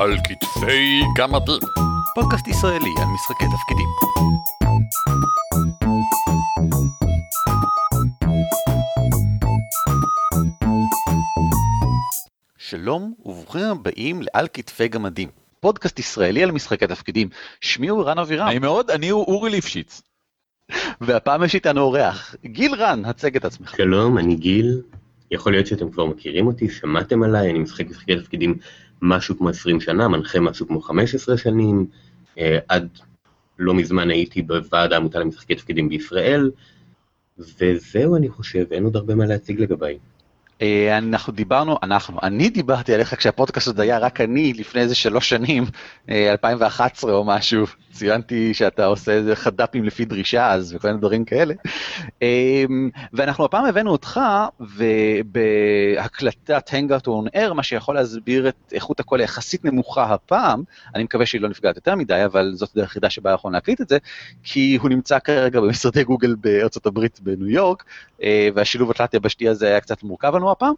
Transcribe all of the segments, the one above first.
על כתפי גמדים. פודקאסט ישראלי על משחקי תפקידים. שלום וברוכים הבאים לעל כתפי גמדים. פודקאסט ישראלי על משחקי תפקידים. שמי הוא רן אבירם. נעים מאוד, אני הוא אורי ליפשיץ. והפעם יש איתנו אורח. גיל רן, הצג את עצמך. שלום, אני גיל. יכול להיות שאתם כבר מכירים אותי, שמעתם עליי, אני משחק משחקי תפקידים משהו כמו 20 שנה, מנחה משהו כמו 15 שנים, אה, עד לא מזמן הייתי בוועד העמותה למשחקי תפקידים בישראל, וזהו אני חושב, אין עוד הרבה מה להציג לגביי. אה, אנחנו דיברנו, אנחנו, אני דיברתי עליך כשהפודקאסט עוד היה רק אני לפני איזה שלוש שנים, 2011 אה, או משהו, ציינתי שאתה עושה איזה חד"פים לפי דרישה אז וכל מיני דברים כאלה. אה, ואנחנו הפעם הבאנו אותך ובהקלטת הנגאוט און אר, מה שיכול להסביר את איכות הקול היחסית נמוכה הפעם, אני מקווה שהיא לא נפגעת יותר מדי, אבל זאת הדרך היחידה שבה יכול להקליט את זה, כי הוא נמצא כרגע במשרדי גוגל בארצות הברית בניו יורק, והשילוב התלת יבשתי הזה היה קצת מורכב לנו הפעם.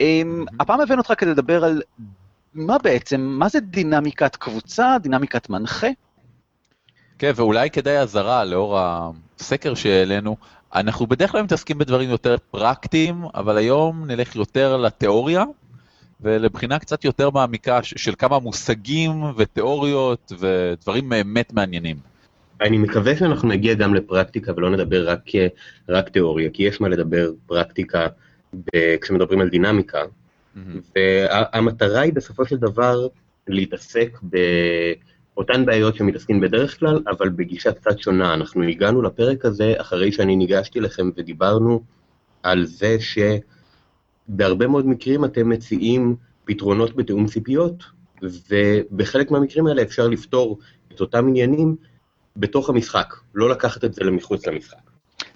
אמ, הפעם הבאנו אותך כדי לדבר על מה בעצם, מה זה דינמיקת קבוצה, דינמיקת מנחה? כן, ואולי כדאי אזהרה לאור הסקר שהעלינו, אנחנו בדרך כלל מתעסקים בדברים יותר פרקטיים, אבל היום נלך יותר לתיאוריה, ולבחינה קצת יותר מעמיקה של כמה מושגים ותיאוריות ודברים באמת מעניינים. אני מקווה שאנחנו נגיע גם לפרקטיקה ולא נדבר רק, רק תיאוריה, כי יש מה לדבר פרקטיקה כשמדברים על דינמיקה, mm-hmm. והמטרה היא בסופו של דבר להתעסק באותן בעיות שמתעסקים בדרך כלל, אבל בגישה קצת שונה. אנחנו הגענו לפרק הזה אחרי שאני ניגשתי לכם ודיברנו על זה שבהרבה מאוד מקרים אתם מציעים פתרונות בתיאום ציפיות, ובחלק מהמקרים האלה אפשר לפתור את אותם עניינים בתוך המשחק, לא לקחת את זה למחוץ למשחק.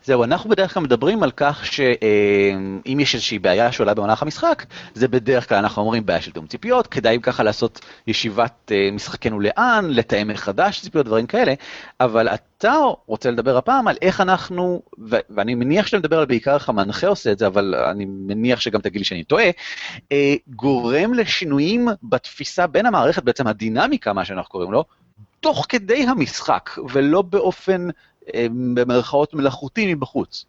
זהו, אנחנו בדרך כלל מדברים על כך שאם יש איזושהי בעיה שעולה במהלך המשחק, זה בדרך כלל אנחנו אומרים בעיה של תיאום ציפיות, כדאי ככה לעשות ישיבת אה, משחקנו לאן, לתאם מחדש ציפיות, דברים כאלה, אבל אתה רוצה לדבר הפעם על איך אנחנו, ואני מניח שאתה מדבר על בעיקר איך המנחה עושה את זה, אבל אני מניח שגם תגיד לי שאני טועה, אה, גורם לשינויים בתפיסה בין המערכת, בעצם הדינמיקה, מה שאנחנו קוראים לו, תוך כדי המשחק, ולא באופן במרכאות מלאכותי מבחוץ.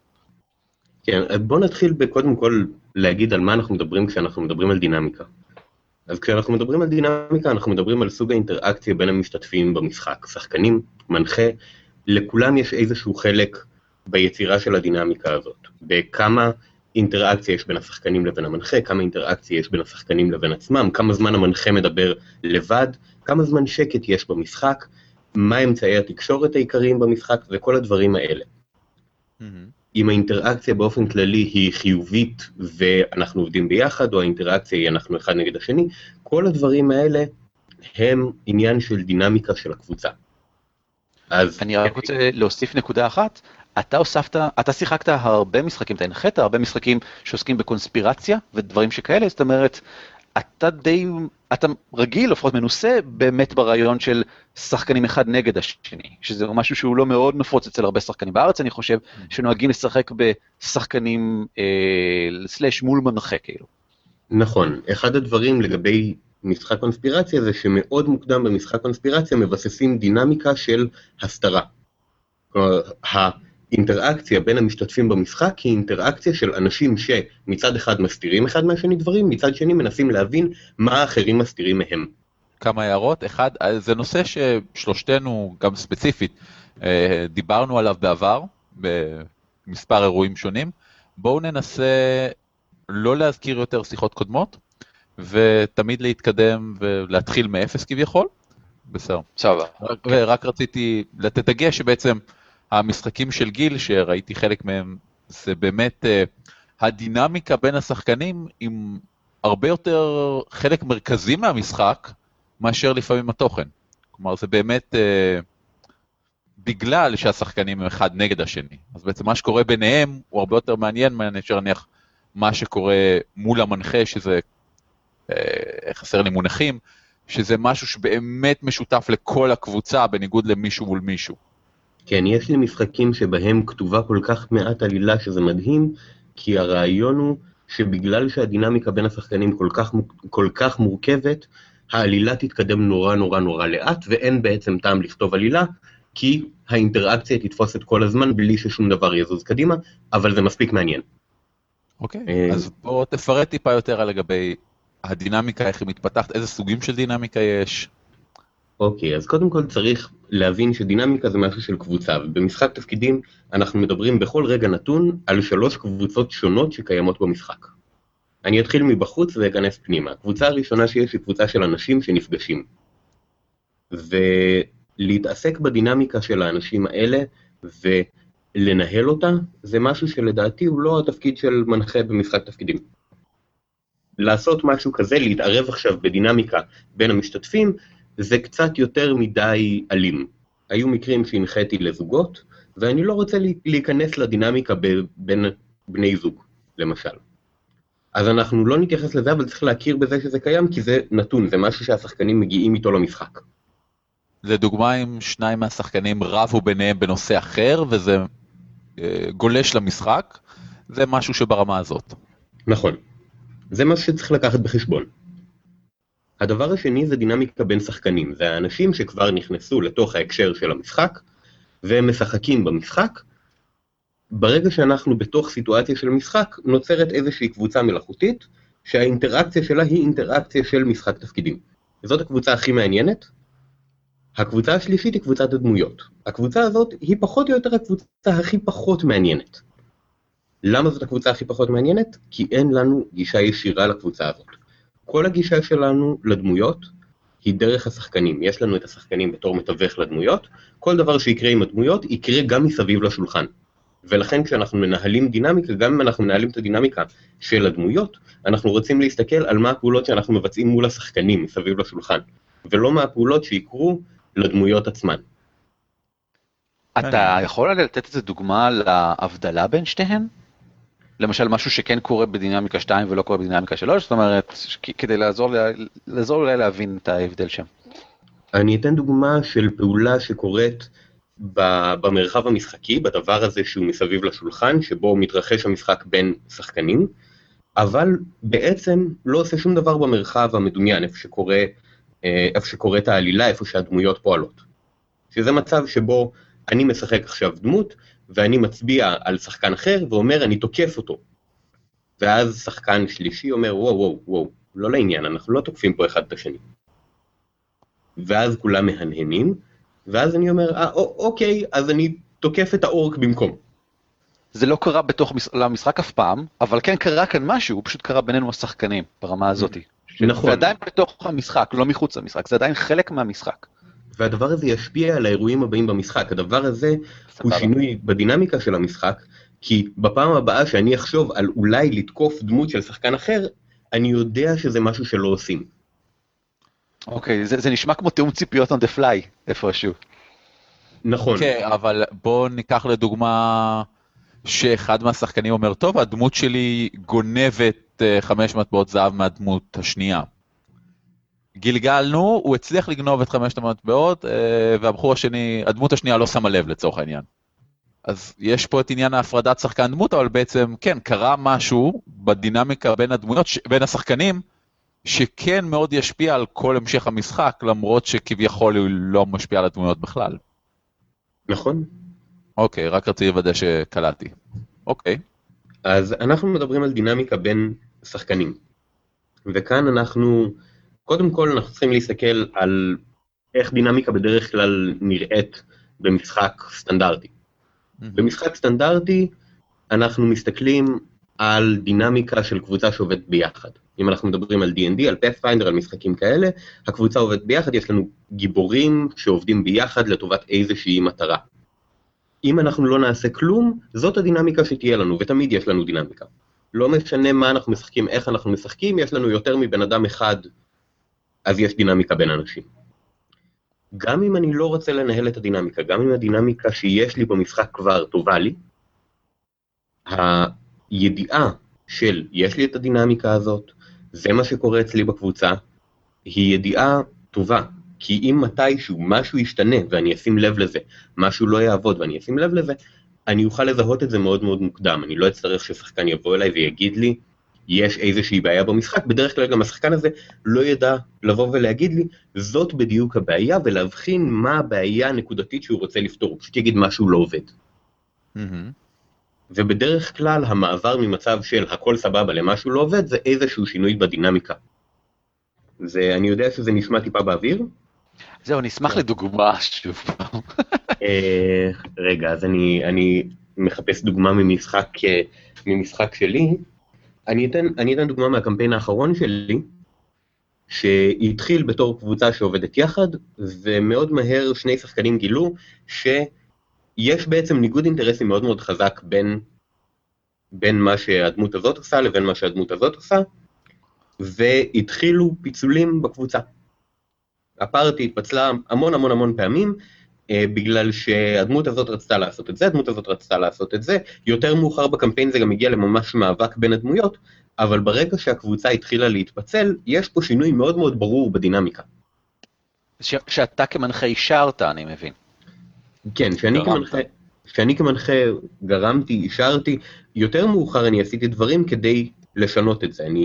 כן, בוא נתחיל בקודם כל להגיד על מה אנחנו מדברים כשאנחנו מדברים על דינמיקה. אז כשאנחנו מדברים על דינמיקה, אנחנו מדברים על סוג האינטראקציה בין המשתתפים במשחק. שחקנים, מנחה, לכולם יש איזשהו חלק ביצירה של הדינמיקה הזאת. בכמה אינטראקציה יש בין השחקנים לבין המנחה, כמה אינטראקציה יש בין השחקנים לבין עצמם, כמה זמן המנחה מדבר לבד, כמה זמן שקט יש במשחק, מה אמצעי התקשורת העיקריים במשחק וכל הדברים האלה. Mm-hmm. אם האינטראקציה באופן כללי היא חיובית ואנחנו עובדים ביחד, או האינטראקציה היא אנחנו אחד נגד השני, כל הדברים האלה הם עניין של דינמיקה של הקבוצה. אז... אני רק רוצה להוסיף נקודה אחת. אתה הוספת, אתה שיחקת הרבה משחקים, אתה הנחית הרבה משחקים שעוסקים בקונספירציה ודברים שכאלה, זאת אומרת, אתה די, אתה רגיל, לפחות מנוסה, באמת ברעיון של שחקנים אחד נגד השני, שזה משהו שהוא לא מאוד נפוץ אצל הרבה שחקנים בארץ, אני חושב, mm. שנוהגים לשחק בשחקנים אה, סלאש מול מנחה כאילו. נכון, אחד הדברים לגבי משחק קונספירציה זה שמאוד מוקדם במשחק קונספירציה מבססים דינמיקה של הסתרה. כלומר, אינטראקציה בין המשתתפים במשחק היא אינטראקציה של אנשים שמצד אחד מסתירים אחד מהשני דברים, מצד שני מנסים להבין מה האחרים מסתירים מהם. כמה הערות, אחד, זה נושא ששלושתנו, גם ספציפית, אה, דיברנו עליו בעבר, במספר אירועים שונים. בואו ננסה לא להזכיר יותר שיחות קודמות, ותמיד להתקדם ולהתחיל מאפס כביכול. בסדר. סבבה. ורק רציתי לתת דגש שבעצם המשחקים של גיל, שראיתי חלק מהם, זה באמת uh, הדינמיקה בין השחקנים עם הרבה יותר חלק מרכזי מהמשחק, מאשר לפעמים התוכן. כלומר, זה באמת uh, בגלל שהשחקנים הם אחד נגד השני. אז בעצם מה שקורה ביניהם הוא הרבה יותר מעניין מאשר נניח מה שקורה מול המנחה, שזה, uh, חסר לי מונחים, שזה משהו שבאמת משותף לכל הקבוצה, בניגוד למישהו מול מישהו. כן, יש לי משחקים שבהם כתובה כל כך מעט עלילה שזה מדהים, כי הרעיון הוא שבגלל שהדינמיקה בין השחקנים כל כך, כל כך מורכבת, העלילה תתקדם נורא נורא נורא לאט, ואין בעצם טעם לכתוב עלילה, כי האינטראקציה תתפוס את כל הזמן בלי ששום דבר יזוז קדימה, אבל זה מספיק מעניין. אוקיי, אה, אז בוא תפרט טיפה יותר על לגבי הדינמיקה, איך היא מתפתחת, איזה סוגים של דינמיקה יש. אוקיי, אז קודם כל צריך להבין שדינמיקה זה משהו של קבוצה, ובמשחק תפקידים אנחנו מדברים בכל רגע נתון על שלוש קבוצות שונות שקיימות במשחק. אני אתחיל מבחוץ ואכנס פנימה. הקבוצה הראשונה שיש היא קבוצה של אנשים שנפגשים. ולהתעסק בדינמיקה של האנשים האלה ולנהל אותה, זה משהו שלדעתי הוא לא התפקיד של מנחה במשחק תפקידים. לעשות משהו כזה, להתערב עכשיו בדינמיקה בין המשתתפים, זה קצת יותר מדי אלים. היו מקרים שהנחיתי לזוגות, ואני לא רוצה להיכנס לדינמיקה בין בני זוג, למשל. אז אנחנו לא נתייחס לזה, אבל צריך להכיר בזה שזה קיים, כי זה נתון, זה משהו שהשחקנים מגיעים איתו למשחק. לדוגמה, אם שניים מהשחקנים רבו ביניהם בנושא אחר, וזה אה, גולש למשחק, זה משהו שברמה הזאת. נכון. זה מה שצריך לקחת בחשבון. הדבר השני זה דינמיקה בין שחקנים, זה האנשים שכבר נכנסו לתוך ההקשר של המשחק, והם משחקים במשחק. ברגע שאנחנו בתוך סיטואציה של משחק, נוצרת איזושהי קבוצה מלאכותית, שהאינטראקציה שלה היא אינטראקציה של משחק תפקידים. זאת הקבוצה הכי מעניינת. הקבוצה השלישית היא קבוצת הדמויות. הקבוצה הזאת היא פחות או יותר הקבוצה הכי פחות מעניינת. למה זאת הקבוצה הכי פחות מעניינת? כי אין לנו גישה ישירה לקבוצה הזאת. כל הגישה שלנו לדמויות היא דרך השחקנים. יש לנו את השחקנים בתור מתווך לדמויות, כל דבר שיקרה עם הדמויות יקרה גם מסביב לשולחן. ולכן כשאנחנו מנהלים דינמיקה, גם אם אנחנו מנהלים את הדינמיקה של הדמויות, אנחנו רוצים להסתכל על מה הפעולות שאנחנו מבצעים מול השחקנים מסביב לשולחן, ולא מה הפעולות שיקרו לדמויות עצמן. אתה יכול לתת איזה דוגמה להבדלה בין שתיהן? למשל משהו שכן קורה בדינמיקה 2 ולא קורה בדינמיקה 3, זאת אומרת, כדי לעזור, לעזור אולי להבין את ההבדל שם. אני אתן דוגמה של פעולה שקורית במרחב המשחקי, בדבר הזה שהוא מסביב לשולחן, שבו מתרחש המשחק בין שחקנים, אבל בעצם לא עושה שום דבר במרחב המדומיין, איפה שקורה, אה, איפה שקורית העלילה, איפה שהדמויות פועלות. שזה מצב שבו אני משחק עכשיו דמות, ואני מצביע על שחקן אחר ואומר אני תוקף אותו. ואז שחקן שלישי אומר וואו וואו וואו, לא לעניין, אנחנו לא תוקפים פה אחד את השני. ואז כולם מהנהנים, ואז אני אומר, אה, א- אוקיי, אז אני תוקף את האורק במקום. זה לא קרה בתוך מש- המשחק אף פעם, אבל כן קרה כאן משהו, הוא פשוט קרה בינינו השחקנים, ברמה הזאתי. נכון. זה עדיין בתוך המשחק, לא מחוץ למשחק, זה עדיין חלק מהמשחק. והדבר הזה ישפיע על האירועים הבאים במשחק. הדבר הזה הוא סבבה. שינוי בדינמיקה של המשחק, כי בפעם הבאה שאני אחשוב על אולי לתקוף דמות של שחקן אחר, אני יודע שזה משהו שלא עושים. אוקיי, זה, זה נשמע כמו תיאום ציפיות on the fly, איפשהו. נכון. כן, אבל בוא ניקח לדוגמה שאחד מהשחקנים אומר, טוב, הדמות שלי גונבת אה, חמש מטבעות זהב מהדמות השנייה. גלגלנו, הוא הצליח לגנוב את חמשת המטבעות, אה, והבחור השני, הדמות השנייה לא שמה לב לצורך העניין. אז יש פה את עניין ההפרדת שחקן דמות, אבל בעצם, כן, קרה משהו בדינמיקה בין הדמויות, ש- בין השחקנים, שכן מאוד ישפיע על כל המשך המשחק, למרות שכביכול הוא לא משפיע על הדמויות בכלל. נכון. אוקיי, רק רציתי לוודא שקלטתי. אוקיי. אז אנחנו מדברים על דינמיקה בין שחקנים. וכאן אנחנו, קודם כל אנחנו צריכים להסתכל על איך דינמיקה בדרך כלל נראית במשחק סטנדרטי. במשחק סטנדרטי אנחנו מסתכלים על דינמיקה של קבוצה שעובדת ביחד. אם אנחנו מדברים על D&D, על Pathfinder, על משחקים כאלה, הקבוצה עובדת ביחד, יש לנו גיבורים שעובדים ביחד לטובת איזושהי מטרה. אם אנחנו לא נעשה כלום, זאת הדינמיקה שתהיה לנו, ותמיד יש לנו דינמיקה. לא משנה מה אנחנו משחקים, איך אנחנו משחקים, יש לנו יותר מבן אדם אחד, אז יש דינמיקה בין אנשים. גם אם אני לא רוצה לנהל את הדינמיקה, גם אם הדינמיקה שיש לי במשחק כבר טובה לי, הידיעה של יש לי את הדינמיקה הזאת, זה מה שקורה אצלי בקבוצה, היא ידיעה טובה. כי אם מתישהו משהו ישתנה ואני אשים לב לזה, משהו לא יעבוד ואני אשים לב לזה, אני אוכל לזהות את זה מאוד מאוד מוקדם. אני לא אצטרך ששחקן יבוא אליי ויגיד לי, יש איזושהי בעיה במשחק, בדרך כלל גם השחקן הזה לא ידע לבוא ולהגיד לי, זאת בדיוק הבעיה, ולהבחין מה הבעיה הנקודתית שהוא רוצה לפתור, הוא פשוט יגיד משהו לא עובד. ובדרך כלל המעבר ממצב של הכל סבבה למשהו לא עובד, זה איזשהו שינוי בדינמיקה. זה, אני יודע שזה נשמע טיפה באוויר. זהו, נשמח לדוגמה שוב פעם. אה, רגע, אז אני, אני מחפש דוגמה ממשחק, אה, ממשחק שלי. אני אתן, אני אתן דוגמה מהקמפיין האחרון שלי, שהתחיל בתור קבוצה שעובדת יחד, ומאוד מהר שני שחקנים גילו שיש בעצם ניגוד אינטרסים מאוד מאוד חזק בין, בין מה שהדמות הזאת עושה לבין מה שהדמות הזאת עושה, והתחילו פיצולים בקבוצה. הפארטי התפצלה המון המון המון פעמים, בגלל שהדמות הזאת רצתה לעשות את זה, הדמות הזאת רצתה לעשות את זה, יותר מאוחר בקמפיין זה גם הגיע לממש מאבק בין הדמויות, אבל ברגע שהקבוצה התחילה להתפצל, יש פה שינוי מאוד מאוד ברור בדינמיקה. ש- שאתה כמנחה אישרת, אני מבין. כן, שאני. כמנחה, שאני כמנחה גרמתי, אישרתי, יותר מאוחר אני עשיתי דברים כדי לשנות את זה. אני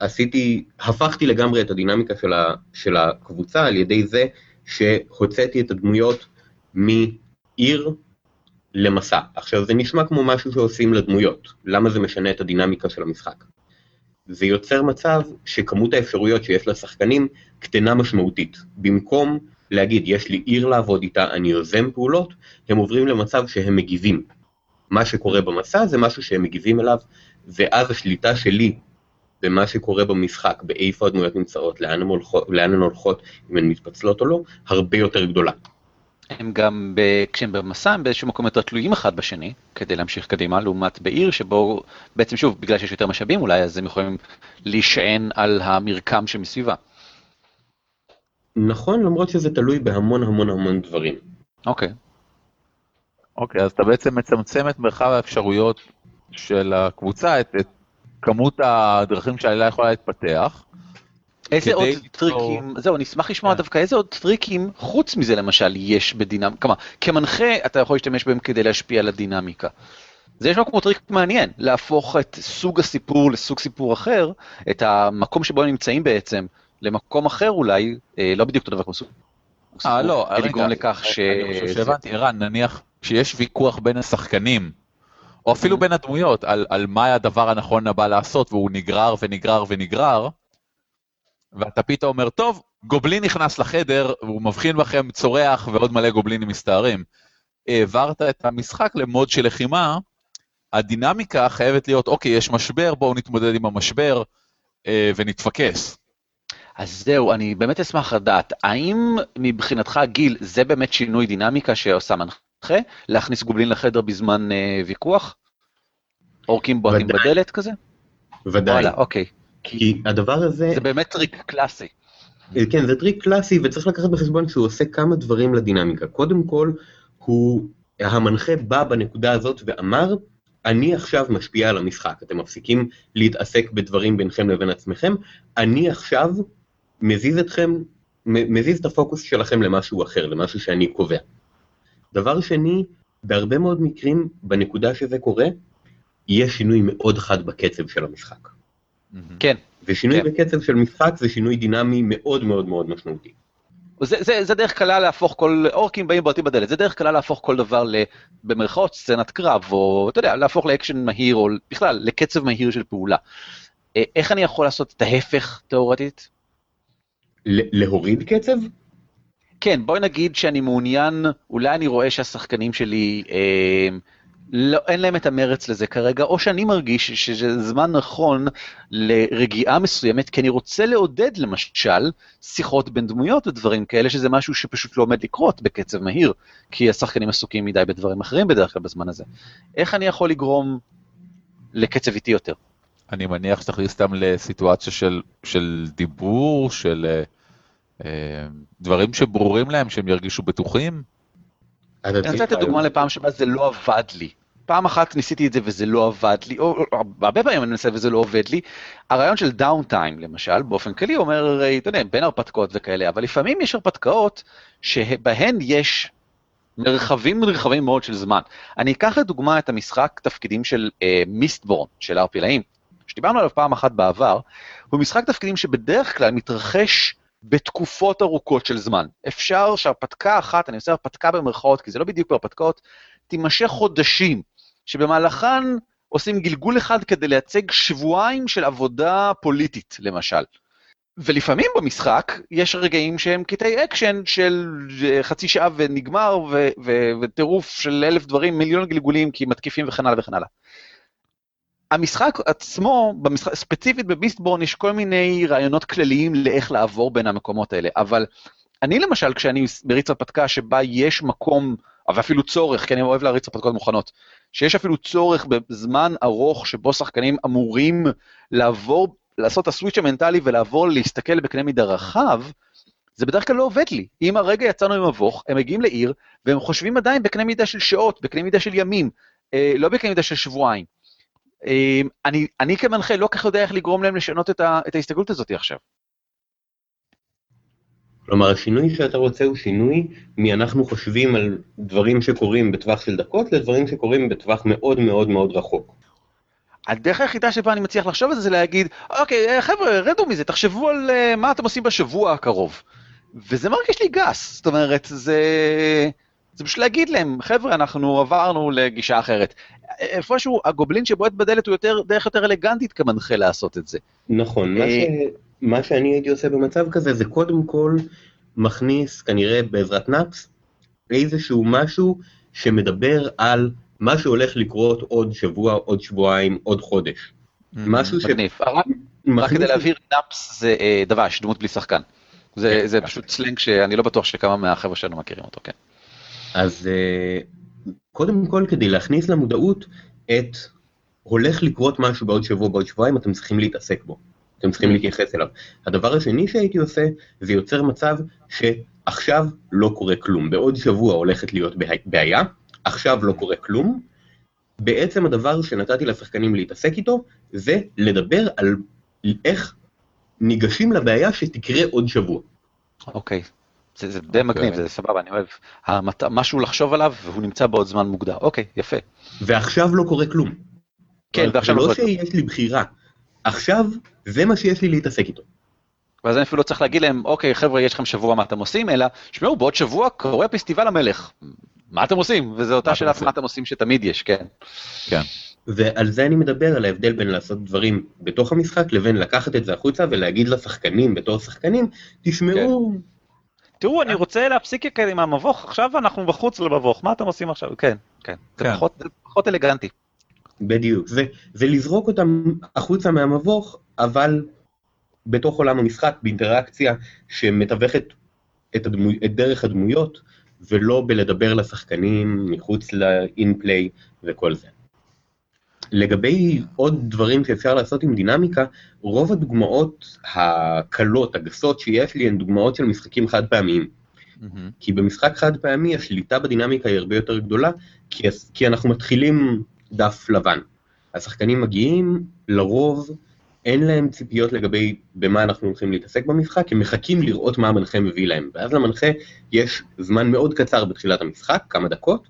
עשיתי, הפכתי לגמרי את הדינמיקה של, ה, של הקבוצה על ידי זה שהוצאתי את הדמויות מעיר למסע. עכשיו זה נשמע כמו משהו שעושים לדמויות, למה זה משנה את הדינמיקה של המשחק? זה יוצר מצב שכמות האפשרויות שיש לשחקנים קטנה משמעותית. במקום להגיד, יש לי עיר לעבוד איתה, אני יוזם פעולות, הם עוברים למצב שהם מגיבים. מה שקורה במסע זה משהו שהם מגיבים אליו, ואז השליטה שלי במה שקורה במשחק, באיפה הדמויות נמצאות, לאן הן הולכות, לאן הן הולכות, אם הן מתפצלות או לא, הרבה יותר גדולה. הם גם, ב... כשהם במסע, הם באיזשהו מקום יותר תלויים אחד בשני, כדי להמשיך קדימה, לעומת בעיר שבו, בעצם שוב, בגלל שיש יותר משאבים אולי, אז הם יכולים להישען על המרקם שמסביבה. נכון, למרות שזה תלוי בהמון המון המון דברים. אוקיי. אוקיי, אז אתה בעצם מצמצם את מרחב האפשרויות של הקבוצה, את, את כמות הדרכים שהעלילה יכולה להתפתח. איזה עוד טריקים, זהו, אני אשמח לשמוע כן. דווקא איזה עוד טריקים, חוץ מזה למשל, יש בדינמיקה, כלומר, כמנחה אתה יכול להשתמש בהם כדי להשפיע על הדינמיקה. זה יש כמו טריק מעניין, להפוך את סוג הסיפור לסוג סיפור אחר, את המקום שבו הם נמצאים בעצם, למקום אחר אולי, אה, לא בדיוק אותו דבר כמו סוג אה, לא, רגע, לגרום לכך ש... אני חושב שהבנתי, ערן, נניח שיש ויכוח בין השחקנים, או אפילו בין הדמויות, על, על מה הדבר הנכון הבא לעשות, והוא נגרר ונגרר ונגרר, ואתה פתאום אומר, טוב, גובלין נכנס לחדר, והוא מבחין בכם, צורח, ועוד מלא גובלינים מסתערים. העברת את המשחק למוד של לחימה, הדינמיקה חייבת להיות, אוקיי, יש משבר, בואו נתמודד עם המשבר, אה, ונתפקס. אז זהו, אני באמת אשמח לדעת, האם מבחינתך, גיל, זה באמת שינוי דינמיקה שעושה מנחה? להכניס גובלין לחדר בזמן אה, ויכוח? אורקים בועטים. בדלת כזה? ודאי. וואלה, אוקיי. כי הדבר הזה, זה באמת טריק קלאסי. כן, זה טריק קלאסי וצריך לקחת בחשבון שהוא עושה כמה דברים לדינמיקה. קודם כל, הוא, המנחה בא בנקודה הזאת ואמר, אני עכשיו משפיע על המשחק, אתם מפסיקים להתעסק בדברים ביניכם לבין עצמכם, אני עכשיו מזיז אתכם, מזיז את הפוקוס שלכם למשהו אחר, למשהו שאני קובע. דבר שני, בהרבה מאוד מקרים, בנקודה שזה קורה, יש שינוי מאוד חד בקצב של המשחק. כן. ושינוי כן. בקצב של משחק זה שינוי דינמי מאוד מאוד מאוד משמעותי. זה, זה, זה דרך קלה להפוך כל, אורקים באים בועטים בדלת, זה דרך קלה להפוך כל דבר ל, במרכאות, סצנת קרב, או אתה יודע, להפוך לאקשן מהיר, או בכלל, לקצב מהיר של פעולה. אה, איך אני יכול לעשות את ההפך, תאורטית? להוריד קצב? כן, בואי נגיד שאני מעוניין, אולי אני רואה שהשחקנים שלי, אה, לא, אין להם את המרץ לזה כרגע, או שאני מרגיש שזה זמן נכון לרגיעה מסוימת, כי אני רוצה לעודד למשל שיחות בין דמויות ודברים כאלה, שזה משהו שפשוט לא עומד לקרות בקצב מהיר, כי השחקנים עסוקים מדי בדברים אחרים בדרך כלל בזמן הזה. איך אני יכול לגרום לקצב איטי יותר? אני מניח שתכניס אותם לסיטואציה של, של דיבור, של אה, אה, דברים שברורים להם, שהם ירגישו בטוחים. אני רוצה לתת. דוגמה לפעם שבה זה לא עבד לי. פעם אחת ניסיתי את זה וזה לא עבד לי, או, הרבה פעמים אני מנסה וזה לא עובד לי. הרעיון של downtime למשל, באופן כללי אומר, הרי, אתה יודע, בין הרפתקאות וכאלה, אבל לפעמים יש הרפתקאות שבהן יש מרחבים רחבים מאוד של זמן. אני אקח לדוגמה את המשחק תפקידים של אה, מיסטבורן, של הערפילאים, שדיברנו עליו פעם אחת בעבר, הוא משחק תפקידים שבדרך כלל מתרחש בתקופות ארוכות של זמן. אפשר שהרפתקה אחת, אני עושה הרפתקה במרכאות, כי זה לא בדיוק הרפתקאות, תימשך חודשים, שבמהלכן עושים גלגול אחד כדי לייצג שבועיים של עבודה פוליטית, למשל. ולפעמים במשחק יש רגעים שהם קטעי אקשן של חצי שעה ונגמר, וטירוף של אלף דברים, מיליון גלגולים, כי מתקיפים וכן הלאה וכן הלאה. המשחק עצמו, במשחק, ספציפית במיסטבורן יש כל מיני רעיונות כלליים לאיך לעבור בין המקומות האלה, אבל אני למשל, כשאני מריץ הרפתקה שבה יש מקום, ואפילו צורך, כי אני אוהב להריץ הרפתקאות מוכנות, שיש אפילו צורך בזמן ארוך שבו שחקנים אמורים לעבור, לעשות את הסוויץ' המנטלי ולעבור להסתכל בקנה מידה רחב, זה בדרך כלל לא עובד לי. אם הרגע יצאנו עם מבוך, הם מגיעים לעיר, והם חושבים עדיין בקנה מידה של שעות, בקנה מידה של ימים, אה, לא בקנה מידה של שבועיים. אה, אני, אני כמנחה לא כך יודע איך לגרום להם לשנות את, ה, את ההסתגלות הזאת עכשיו. כלומר, השינוי שאתה רוצה הוא שינוי מאנחנו חושבים על דברים שקורים בטווח של דקות לדברים שקורים בטווח מאוד מאוד מאוד רחוק. הדרך היחידה שבה אני מצליח לחשוב על זה זה להגיד, אוקיי, אה, חבר'ה, רדו מזה, תחשבו על uh, מה אתם עושים בשבוע הקרוב. וזה מרגיש לי גס, זאת אומרת, זה... זה פשוט להגיד להם, חבר'ה, אנחנו עברנו לגישה אחרת. איפשהו, הגובלין שבועט בדלת הוא יותר, דרך יותר אלגנטית כמנחה לעשות את זה. נכון, מה, ש... מה שאני הייתי עושה במצב כזה זה קודם כל מכניס, כנראה בעזרת נאפס, איזשהו משהו שמדבר על מה שהולך לקרות עוד שבוע, עוד שבועיים, עוד חודש. משהו ש... רק- כדי להבהיר, נאפס זה אה, דבש, דמות בלי שחקן. זה כן. פשוט סלנג שאני לא בטוח שכמה מהחבר'ה שלנו מכירים אותו, כן. אז אה, קודם כל כדי להכניס למודעות את הולך לקרות משהו בעוד שבוע, בעוד שבועיים, אתם צריכים להתעסק בו. אתם צריכים להתייחס אליו. הדבר השני שהייתי עושה, זה יוצר מצב שעכשיו לא קורה כלום. בעוד שבוע הולכת להיות בעי- בעיה, עכשיו לא קורה כלום. בעצם הדבר שנתתי לשחקנים להתעסק איתו, זה לדבר על איך ניגשים לבעיה שתקרה עוד שבוע. אוקיי. זה, זה די מגניב, זה סבבה, אני אוהב. המת... משהו לחשוב עליו והוא נמצא בעוד זמן מוגדר. אוקיי, יפה. ועכשיו לא קורה כלום. כן, ועכשיו זה לא לא קורה שיש לי בחירה. עכשיו, זה מה שיש לי להתעסק איתו. ואז אני אפילו לא צריך להגיד להם, אוקיי, חבר'ה, יש לכם שבוע, מה אתם עושים? אלא, שמעו, בעוד שבוע קורה פסטיבל המלך. מה אתם עושים? וזו אותה עושים? מה אתם עושים שתמיד יש, כן. כן. ועל זה אני מדבר, על ההבדל בין לעשות דברים בתוך המשחק, לבין לקחת את זה החוצה ולהגיד לשחקנים, בתור שחקנים, תשמעו, תראו, אני רוצה להפסיק עם המבוך, עכשיו אנחנו בחוץ למבוך, מה אתם עושים עכשיו? כן, כן. זה כן. זה פחות אלגנטי. בדיוק, זה, זה לזרוק אותם החוצה מהמבוך, אבל בתוך עולם המשחק, באינטראקציה שמתווכת את, הדמו, את דרך הדמויות, ולא בלדבר לשחקנים מחוץ לאינפליי וכל זה. לגבי עוד דברים שאפשר לעשות עם דינמיקה, רוב הדוגמאות הקלות, הגסות שיש לי, הן דוגמאות של משחקים חד פעמיים. מהמם. כי במשחק חד פעמי השליטה בדינמיקה היא הרבה יותר גדולה, כי, כי אנחנו מתחילים דף לבן. השחקנים מגיעים, לרוב אין להם ציפיות לגבי במה אנחנו הולכים להתעסק במשחק, הם מחכים לראות מה המנחה מביא להם. ואז למנחה יש זמן מאוד קצר בתחילת המשחק, כמה דקות,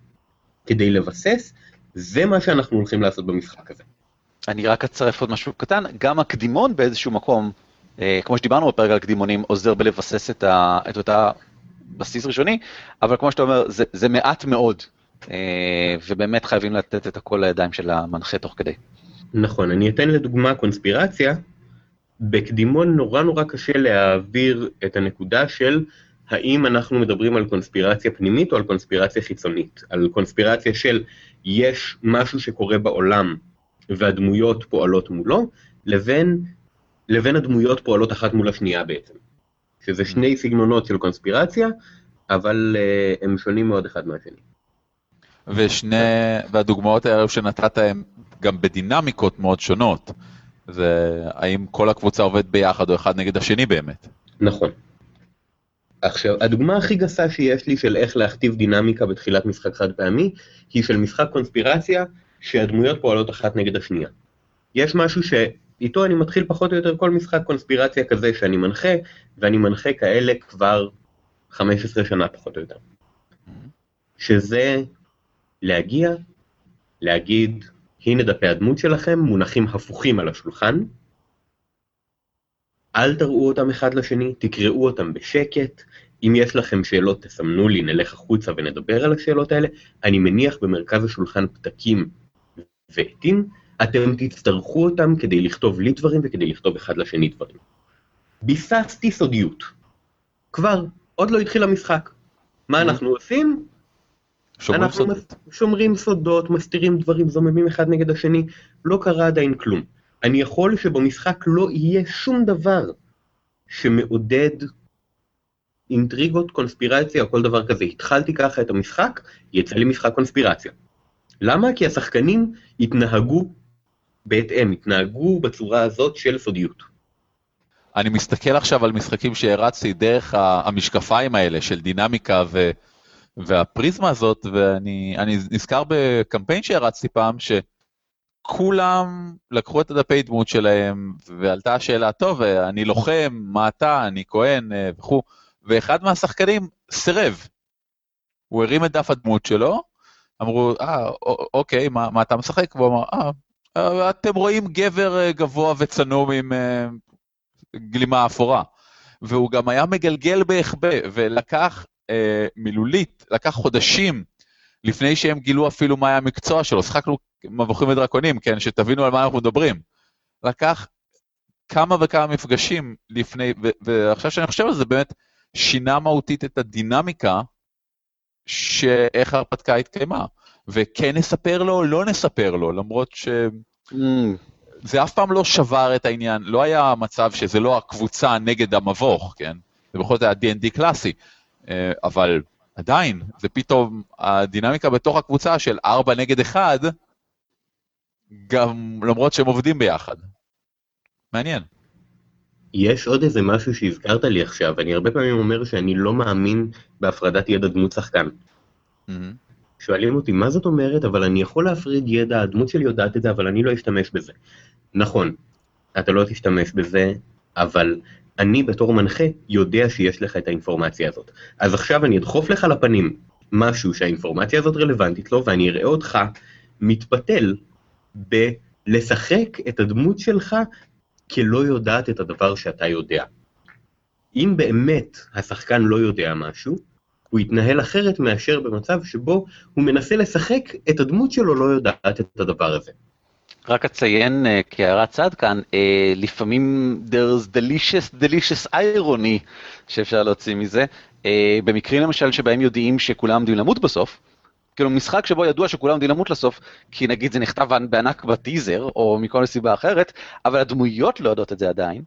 כדי לבסס, זה מה שאנחנו הולכים לעשות במשחק הזה. אני רק אצרף עוד משהו קטן, גם הקדימון באיזשהו מקום, אה, כמו שדיברנו בפרק על קדימונים, עוזר בלבסס את, ה, את אותה בסיס ראשוני, אבל כמו שאתה אומר, זה, זה מעט מאוד, אה, ובאמת חייבים לתת את הכל לידיים של המנחה תוך כדי. נכון, אני אתן לדוגמה קונספירציה. בקדימון נורא נורא קשה להעביר את הנקודה של האם אנחנו מדברים על קונספירציה פנימית או על קונספירציה חיצונית. על קונספירציה של יש משהו שקורה בעולם והדמויות פועלות מולו, לבין, לבין הדמויות פועלות אחת מול השנייה בעצם. שזה שני סגנונות של קונספירציה, אבל uh, הם שונים מאוד אחד מהשני. ושני, והדוגמאות האלו שנתת הם גם בדינמיקות מאוד שונות. זה האם כל הקבוצה עובדת ביחד או אחד נגד השני באמת. נכון. עכשיו, הדוגמה הכי גסה שיש לי של איך להכתיב דינמיקה בתחילת משחק חד פעמי, היא של משחק קונספירציה שהדמויות פועלות אחת נגד השנייה. יש משהו שאיתו אני מתחיל פחות או יותר כל משחק קונספירציה כזה שאני מנחה, ואני מנחה כאלה כבר 15 שנה פחות או יותר. שזה להגיע, להגיד, הנה דפי הדמות שלכם, מונחים הפוכים על השולחן. אל תראו אותם אחד לשני, תקראו אותם בשקט. אם יש לכם שאלות, תסמנו לי, נלך החוצה ונדבר על השאלות האלה. אני מניח במרכז השולחן פתקים ועטים, אתם תצטרכו אותם כדי לכתוב לי דברים וכדי לכתוב אחד לשני דברים. ביססתי סודיות. כבר, עוד לא התחיל המשחק. מה אנחנו עושים? שומרים אנחנו סודות. מס- שומרים סודות, מסתירים דברים, זוממים אחד נגד השני, לא קרה עדיין כלום. אני יכול שבמשחק לא יהיה שום דבר שמעודד אינטריגות, קונספירציה או כל דבר כזה. התחלתי ככה את המשחק, יצא לי משחק קונספירציה. למה? כי השחקנים התנהגו בהתאם, התנהגו בצורה הזאת של סודיות. אני מסתכל עכשיו על משחקים שהרצתי דרך המשקפיים האלה של דינמיקה ו, והפריזמה הזאת, ואני אני נזכר בקמפיין שהרצתי פעם, שכולם לקחו את הדפי דמות שלהם, ועלתה השאלה, טוב, אני לוחם, מה אתה, אני כהן אה, וכו', ואחד מהשחקנים סירב. הוא הרים את דף הדמות שלו, אמרו, אה, אוקיי, מה, מה אתה משחק? והוא אמר, אה, אה, אתם רואים גבר אה, גבוה וצנום עם אה, גלימה אפורה. והוא גם היה מגלגל בהיחבא, ולקח אה, מילולית, לקח חודשים לפני שהם גילו אפילו מה היה המקצוע שלו. שחקנו מבוכים ודרקונים, כן, שתבינו על מה אנחנו מדברים. לקח כמה וכמה מפגשים לפני, ו- ועכשיו שאני חושב על זה, באמת שינה מהותית את הדינמיקה שאיך ההרפתקה התקיימה. וכן נספר לו, לא נספר לו, למרות ש... Mm, זה אף פעם לא שבר את העניין, לא היה מצב שזה לא הקבוצה נגד המבוך, כן? זה בכל זאת היה D&D קלאסי, אה, אבל עדיין, זה פתאום הדינמיקה בתוך הקבוצה של 4 נגד 1, גם למרות שהם עובדים ביחד. מעניין. יש עוד איזה משהו שהזכרת לי עכשיו, אני הרבה פעמים אומר שאני לא מאמין בהפרדת ידע דמות שחקן. מהמם. שואלים אותי, מה זאת אומרת, אבל אני יכול להפריד ידע, הדמות שלי יודעת את זה, אבל אני לא אשתמש בזה. נכון, אתה לא תשתמש בזה, אבל אני בתור מנחה יודע שיש לך את האינפורמציה הזאת. אז עכשיו אני אדחוף לך לפנים משהו שהאינפורמציה הזאת רלוונטית לו, ואני אראה אותך מתפתל בלשחק את הדמות שלך כלא יודעת את הדבר שאתה יודע. אם באמת השחקן לא יודע משהו, הוא יתנהל אחרת מאשר במצב שבו הוא מנסה לשחק את הדמות שלו לא יודעת את הדבר הזה. רק אציין אה, כהערת צד כאן, אה, לפעמים there's delicious delicious irony שאפשר להוציא מזה. אה, במקרים למשל שבהם יודעים שכולם עומדים למות בסוף, כאילו משחק שבו ידוע שכולם עומדים למות לסוף, כי נגיד זה נכתב בענק בטיזר, או מכל סיבה אחרת, אבל הדמויות לא יודעות את זה עדיין.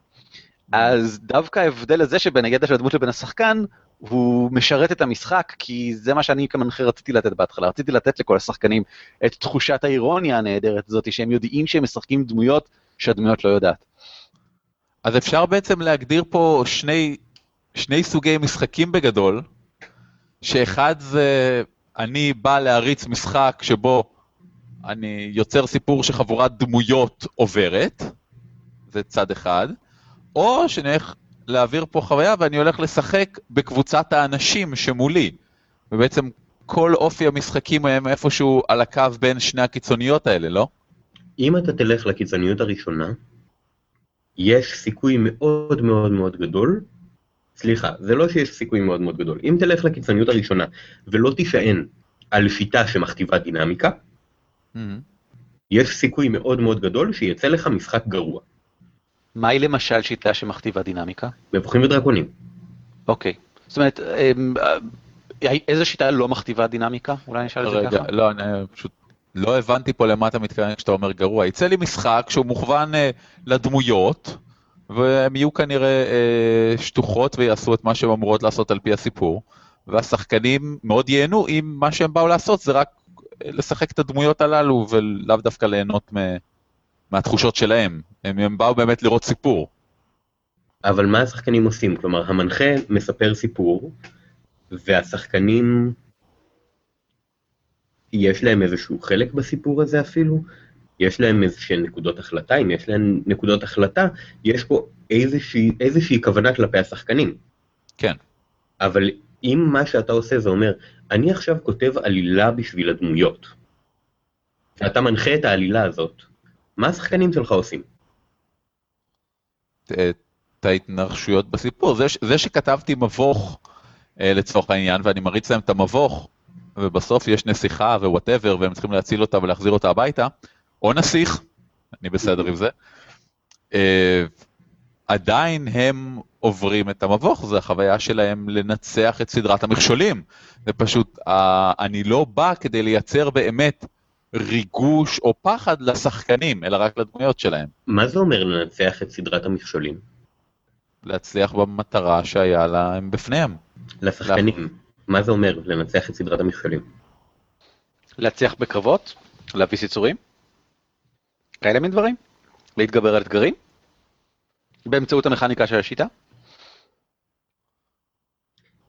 אז דווקא ההבדל הזה שבין הידע של הדמות לבין השחקן, הוא משרת את המשחק, כי זה מה שאני כמנחה רציתי לתת בהתחלה. רציתי לתת לכל השחקנים את תחושת האירוניה הנהדרת הזאת, שהם יודעים שהם משחקים דמויות שהדמויות לא יודעת. אז אפשר בעצם להגדיר פה שני, שני סוגי משחקים בגדול, שאחד זה אני בא להריץ משחק שבו אני יוצר סיפור שחבורת דמויות עוברת, זה צד אחד, או שאני הולך להעביר פה חוויה ואני הולך לשחק בקבוצת האנשים שמולי, ובעצם כל אופי המשחקים הם איפשהו על הקו בין שני הקיצוניות האלה, לא? אם אתה תלך לקיצוניות הראשונה, יש סיכוי מאוד מאוד מאוד גדול, סליחה, זה לא שיש סיכוי מאוד מאוד גדול, אם תלך לקיצוניות הראשונה ולא תישען על שיטה שמכתיבה דינמיקה, יש סיכוי מאוד מאוד גדול שיצא לך משחק גרוע. מהי למשל שיטה שמכתיבה דינמיקה? מבוכים ודרקונים. אוקיי. זאת אומרת, אמ, אה, איזה שיטה לא מכתיבה דינמיקה? אולי נשאל את זה רגע, ככה. לא, אני פשוט לא הבנתי פה למה אתה מתכוון כשאתה אומר גרוע. יצא לי משחק שהוא מוכוון אה, לדמויות, והן יהיו כנראה אה, שטוחות ויעשו את מה שהן אמורות לעשות על פי הסיפור, והשחקנים מאוד ייהנו אם מה שהם באו לעשות זה רק אה, לשחק את הדמויות הללו, ולאו דווקא ליהנות מ- מהתחושות שלהם. הם, הם באו באמת לראות סיפור. אבל מה השחקנים עושים? כלומר, המנחה מספר סיפור, והשחקנים, יש להם איזשהו חלק בסיפור הזה אפילו? יש להם איזשהן נקודות החלטה? אם יש להם נקודות החלטה, יש פה איזושהי, איזושהי כוונה כלפי השחקנים. כן. אבל אם מה שאתה עושה זה אומר, אני עכשיו כותב עלילה בשביל הדמויות, ואתה מנחה את העלילה הזאת, מה השחקנים שלך עושים? את ההתנרשויות בסיפור. זה, זה שכתבתי מבוך אה, לצורך העניין, ואני מריץ להם את המבוך, ובסוף יש נסיכה ווואטאבר, והם צריכים להציל אותה ולהחזיר אותה הביתה, או נסיך, אני בסדר עם זה. אה, עדיין הם עוברים את המבוך, זו החוויה שלהם לנצח את סדרת המכשולים. זה פשוט, אה, אני לא בא כדי לייצר באמת ריגוש או פחד לשחקנים, אלא רק לדמויות שלהם. מה זה אומר לנצח את סדרת המכשולים? להצליח במטרה שהיה להם בפניהם. לשחקנים, מה זה אומר לנצח את סדרת המכשולים? להצליח בקרבות, להביס יצורים, כאלה מין דברים, להתגבר על אתגרים, באמצעות המכניקה של השיטה.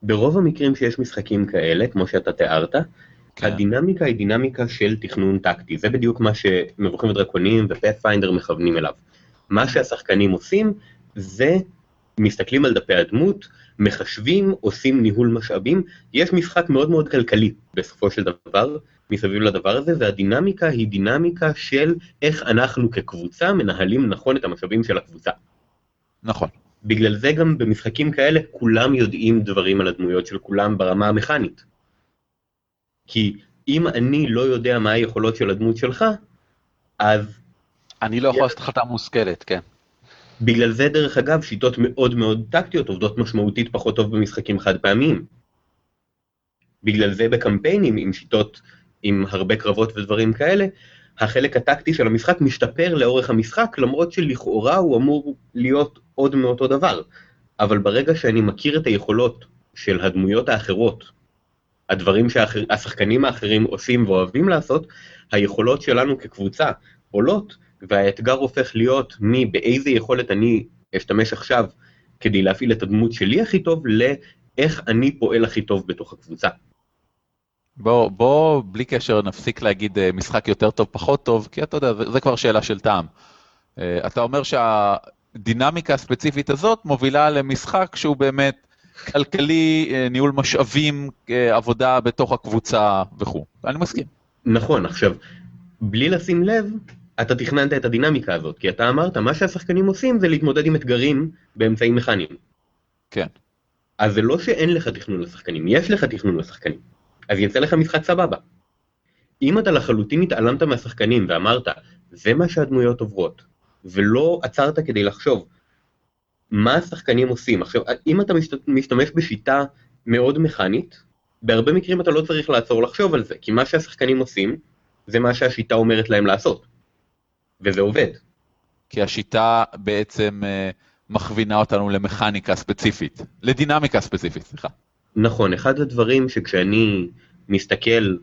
ברוב המקרים שיש משחקים כאלה, כמו שאתה תיארת, כן. הדינמיקה היא דינמיקה של תכנון טקטי, זה בדיוק מה שמבוכים ודרקונים ופאת'פיינדר מכוונים אליו. מה שהשחקנים עושים זה מסתכלים על דפי הדמות, מחשבים, עושים ניהול משאבים, יש משחק מאוד מאוד כלכלי בסופו של דבר מסביב לדבר הזה, והדינמיקה היא דינמיקה של איך אנחנו כקבוצה מנהלים נכון את המשאבים של הקבוצה. נכון. בגלל זה גם במשחקים כאלה כולם יודעים דברים על הדמויות של כולם ברמה המכנית. כי אם אני לא יודע מה היכולות של הדמות שלך, אז אני לא יכול לעשות החלטה מושכלת, כן. בגלל זה דרך אגב שיטות מאוד מאוד טקטיות עובדות משמעותית פחות טוב במשחקים חד פעמיים. בגלל זה בקמפיינים עם שיטות עם הרבה קרבות ודברים כאלה, החלק הטקטי של המשחק משתפר לאורך המשחק למרות שלכאורה הוא אמור להיות עוד מאותו דבר. אבל ברגע שאני מכיר את היכולות של הדמויות האחרות, הדברים שהשחקנים האחרים עושים ואוהבים לעשות, היכולות שלנו כקבוצה עולות והאתגר הופך להיות מבאיזה יכולת אני אשתמש עכשיו כדי להפעיל את הדמות שלי הכי טוב, לאיך אני פועל הכי טוב בתוך הקבוצה. בוא, בוא בלי קשר נפסיק להגיד אה, משחק יותר טוב, פחות טוב, כי אתה יודע, זה, זה כבר שאלה של טעם. אה, אתה אומר שהדינמיקה הספציפית הזאת מובילה למשחק שהוא באמת כלכלי, אה, ניהול משאבים, עבודה בתוך הקבוצה וכו'. אני מסכים. נכון, עכשיו, בלי לשים לב, אתה תכננת את הדינמיקה הזאת, כי אתה אמרת, מה שהשחקנים עושים זה להתמודד עם אתגרים באמצעים מכניים. כן. אז זה לא שאין לך תכנון לשחקנים, יש לך תכנון לשחקנים. אז יצא לך משחק סבבה. אם אתה לחלוטין התעלמת מהשחקנים ואמרת, זה מה שהדמויות עוברות, ולא עצרת כדי לחשוב מה השחקנים עושים. עכשיו, אם אתה משתמש בשיטה מאוד מכנית, בהרבה מקרים אתה לא צריך לעצור לחשוב על זה, כי מה שהשחקנים עושים, זה מה שהשיטה אומרת להם לעשות. וזה עובד. כי השיטה בעצם אה, מכווינה אותנו למכניקה ספציפית, לדינמיקה ספציפית, סליחה. נכון, אחד הדברים שכשאני מסתכל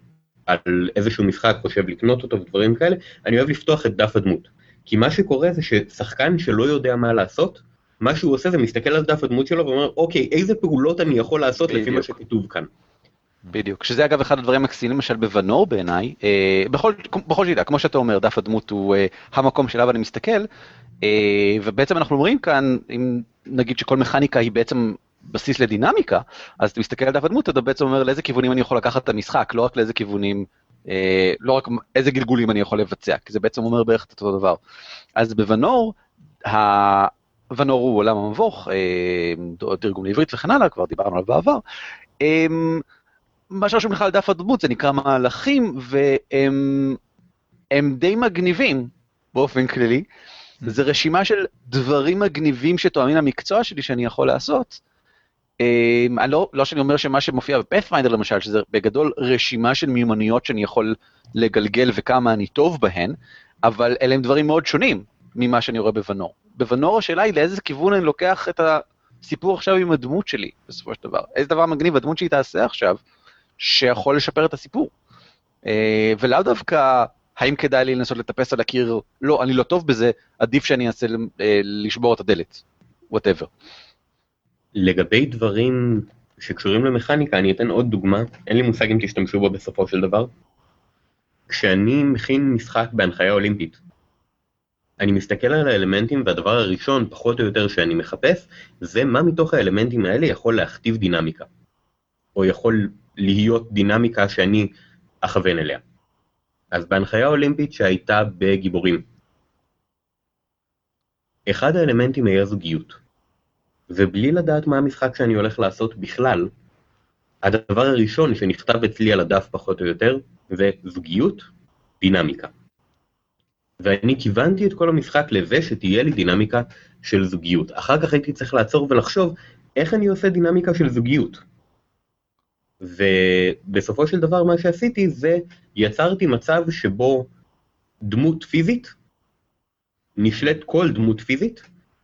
על איזשהו משחק, חושב לקנות אותו ודברים כאלה, אני אוהב לפתוח את דף הדמות. כי מה שקורה זה ששחקן שלא יודע מה לעשות, מה שהוא עושה זה מסתכל על דף הדמות שלו ואומר, אוקיי, איזה פעולות אני יכול לעשות בדיוק. לפי מה שכתוב כאן. בדיוק, שזה אגב אחד הדברים המקסימים למשל בוונור בעיניי, אה, בכל, בכל שיטה, כמו שאתה אומר, דף הדמות הוא אה, המקום שאליו אני מסתכל, אה, ובעצם אנחנו אומרים כאן, אם נגיד שכל מכניקה היא בעצם בסיס לדינמיקה, אז אתה מסתכל על דף הדמות, אתה בעצם אומר לאיזה כיוונים אני יכול לקחת את המשחק, לא רק לאיזה כיוונים, אה, לא רק איזה גלגולים אני יכול לבצע, כי זה בעצם אומר בערך את אותו דבר. אז בוונור, ונור הוא עולם המבוך, אה, תרגום לעברית וכן הלאה, כבר דיברנו עליו בעבר. אה, מה שרשום לך על דף הדמות זה נקרא מהלכים, והם די מגניבים באופן כללי. זה רשימה של דברים מגניבים שתואמים למקצוע שלי שאני יכול לעשות. אני לא, לא שאני אומר שמה שמופיע בפאת'פיינדר למשל, שזה בגדול רשימה של מיומנויות שאני יכול לגלגל וכמה אני טוב בהן, אבל אלה הם דברים מאוד שונים ממה שאני רואה בוונור. בוונור השאלה היא לאיזה כיוון אני לוקח את הסיפור עכשיו עם הדמות שלי, בסופו של דבר. איזה דבר מגניב הדמות שהיא תעשה עכשיו, שיכול לשפר את הסיפור. אה, ולאו דווקא האם כדאי לי לנסות לטפס על הקיר, לא, אני לא טוב בזה, עדיף שאני אנסה אה, לשבור את הדלת, whatever. לגבי דברים שקשורים למכניקה, אני אתן עוד דוגמה, אין לי מושג אם תשתמשו בו בסופו של דבר. כשאני מכין משחק בהנחיה אולימפית, אני מסתכל על האלמנטים והדבר הראשון, פחות או יותר, שאני מחפש, זה מה מתוך האלמנטים האלה יכול להכתיב דינמיקה. או יכול להיות דינמיקה שאני אכוון אליה. אז בהנחיה אולימפית שהייתה בגיבורים, אחד האלמנטים היה זוגיות. ובלי לדעת מה המשחק שאני הולך לעשות בכלל, הדבר הראשון שנכתב אצלי על הדף פחות או יותר, זה זוגיות, דינמיקה. ואני כיוונתי את כל המשחק לזה שתהיה לי דינמיקה של זוגיות. אחר כך הייתי צריך לעצור ולחשוב איך אני עושה דינמיקה של זוגיות. ובסופו של דבר מה שעשיתי זה יצרתי מצב שבו דמות פיזית, נשלט כל דמות פיזית,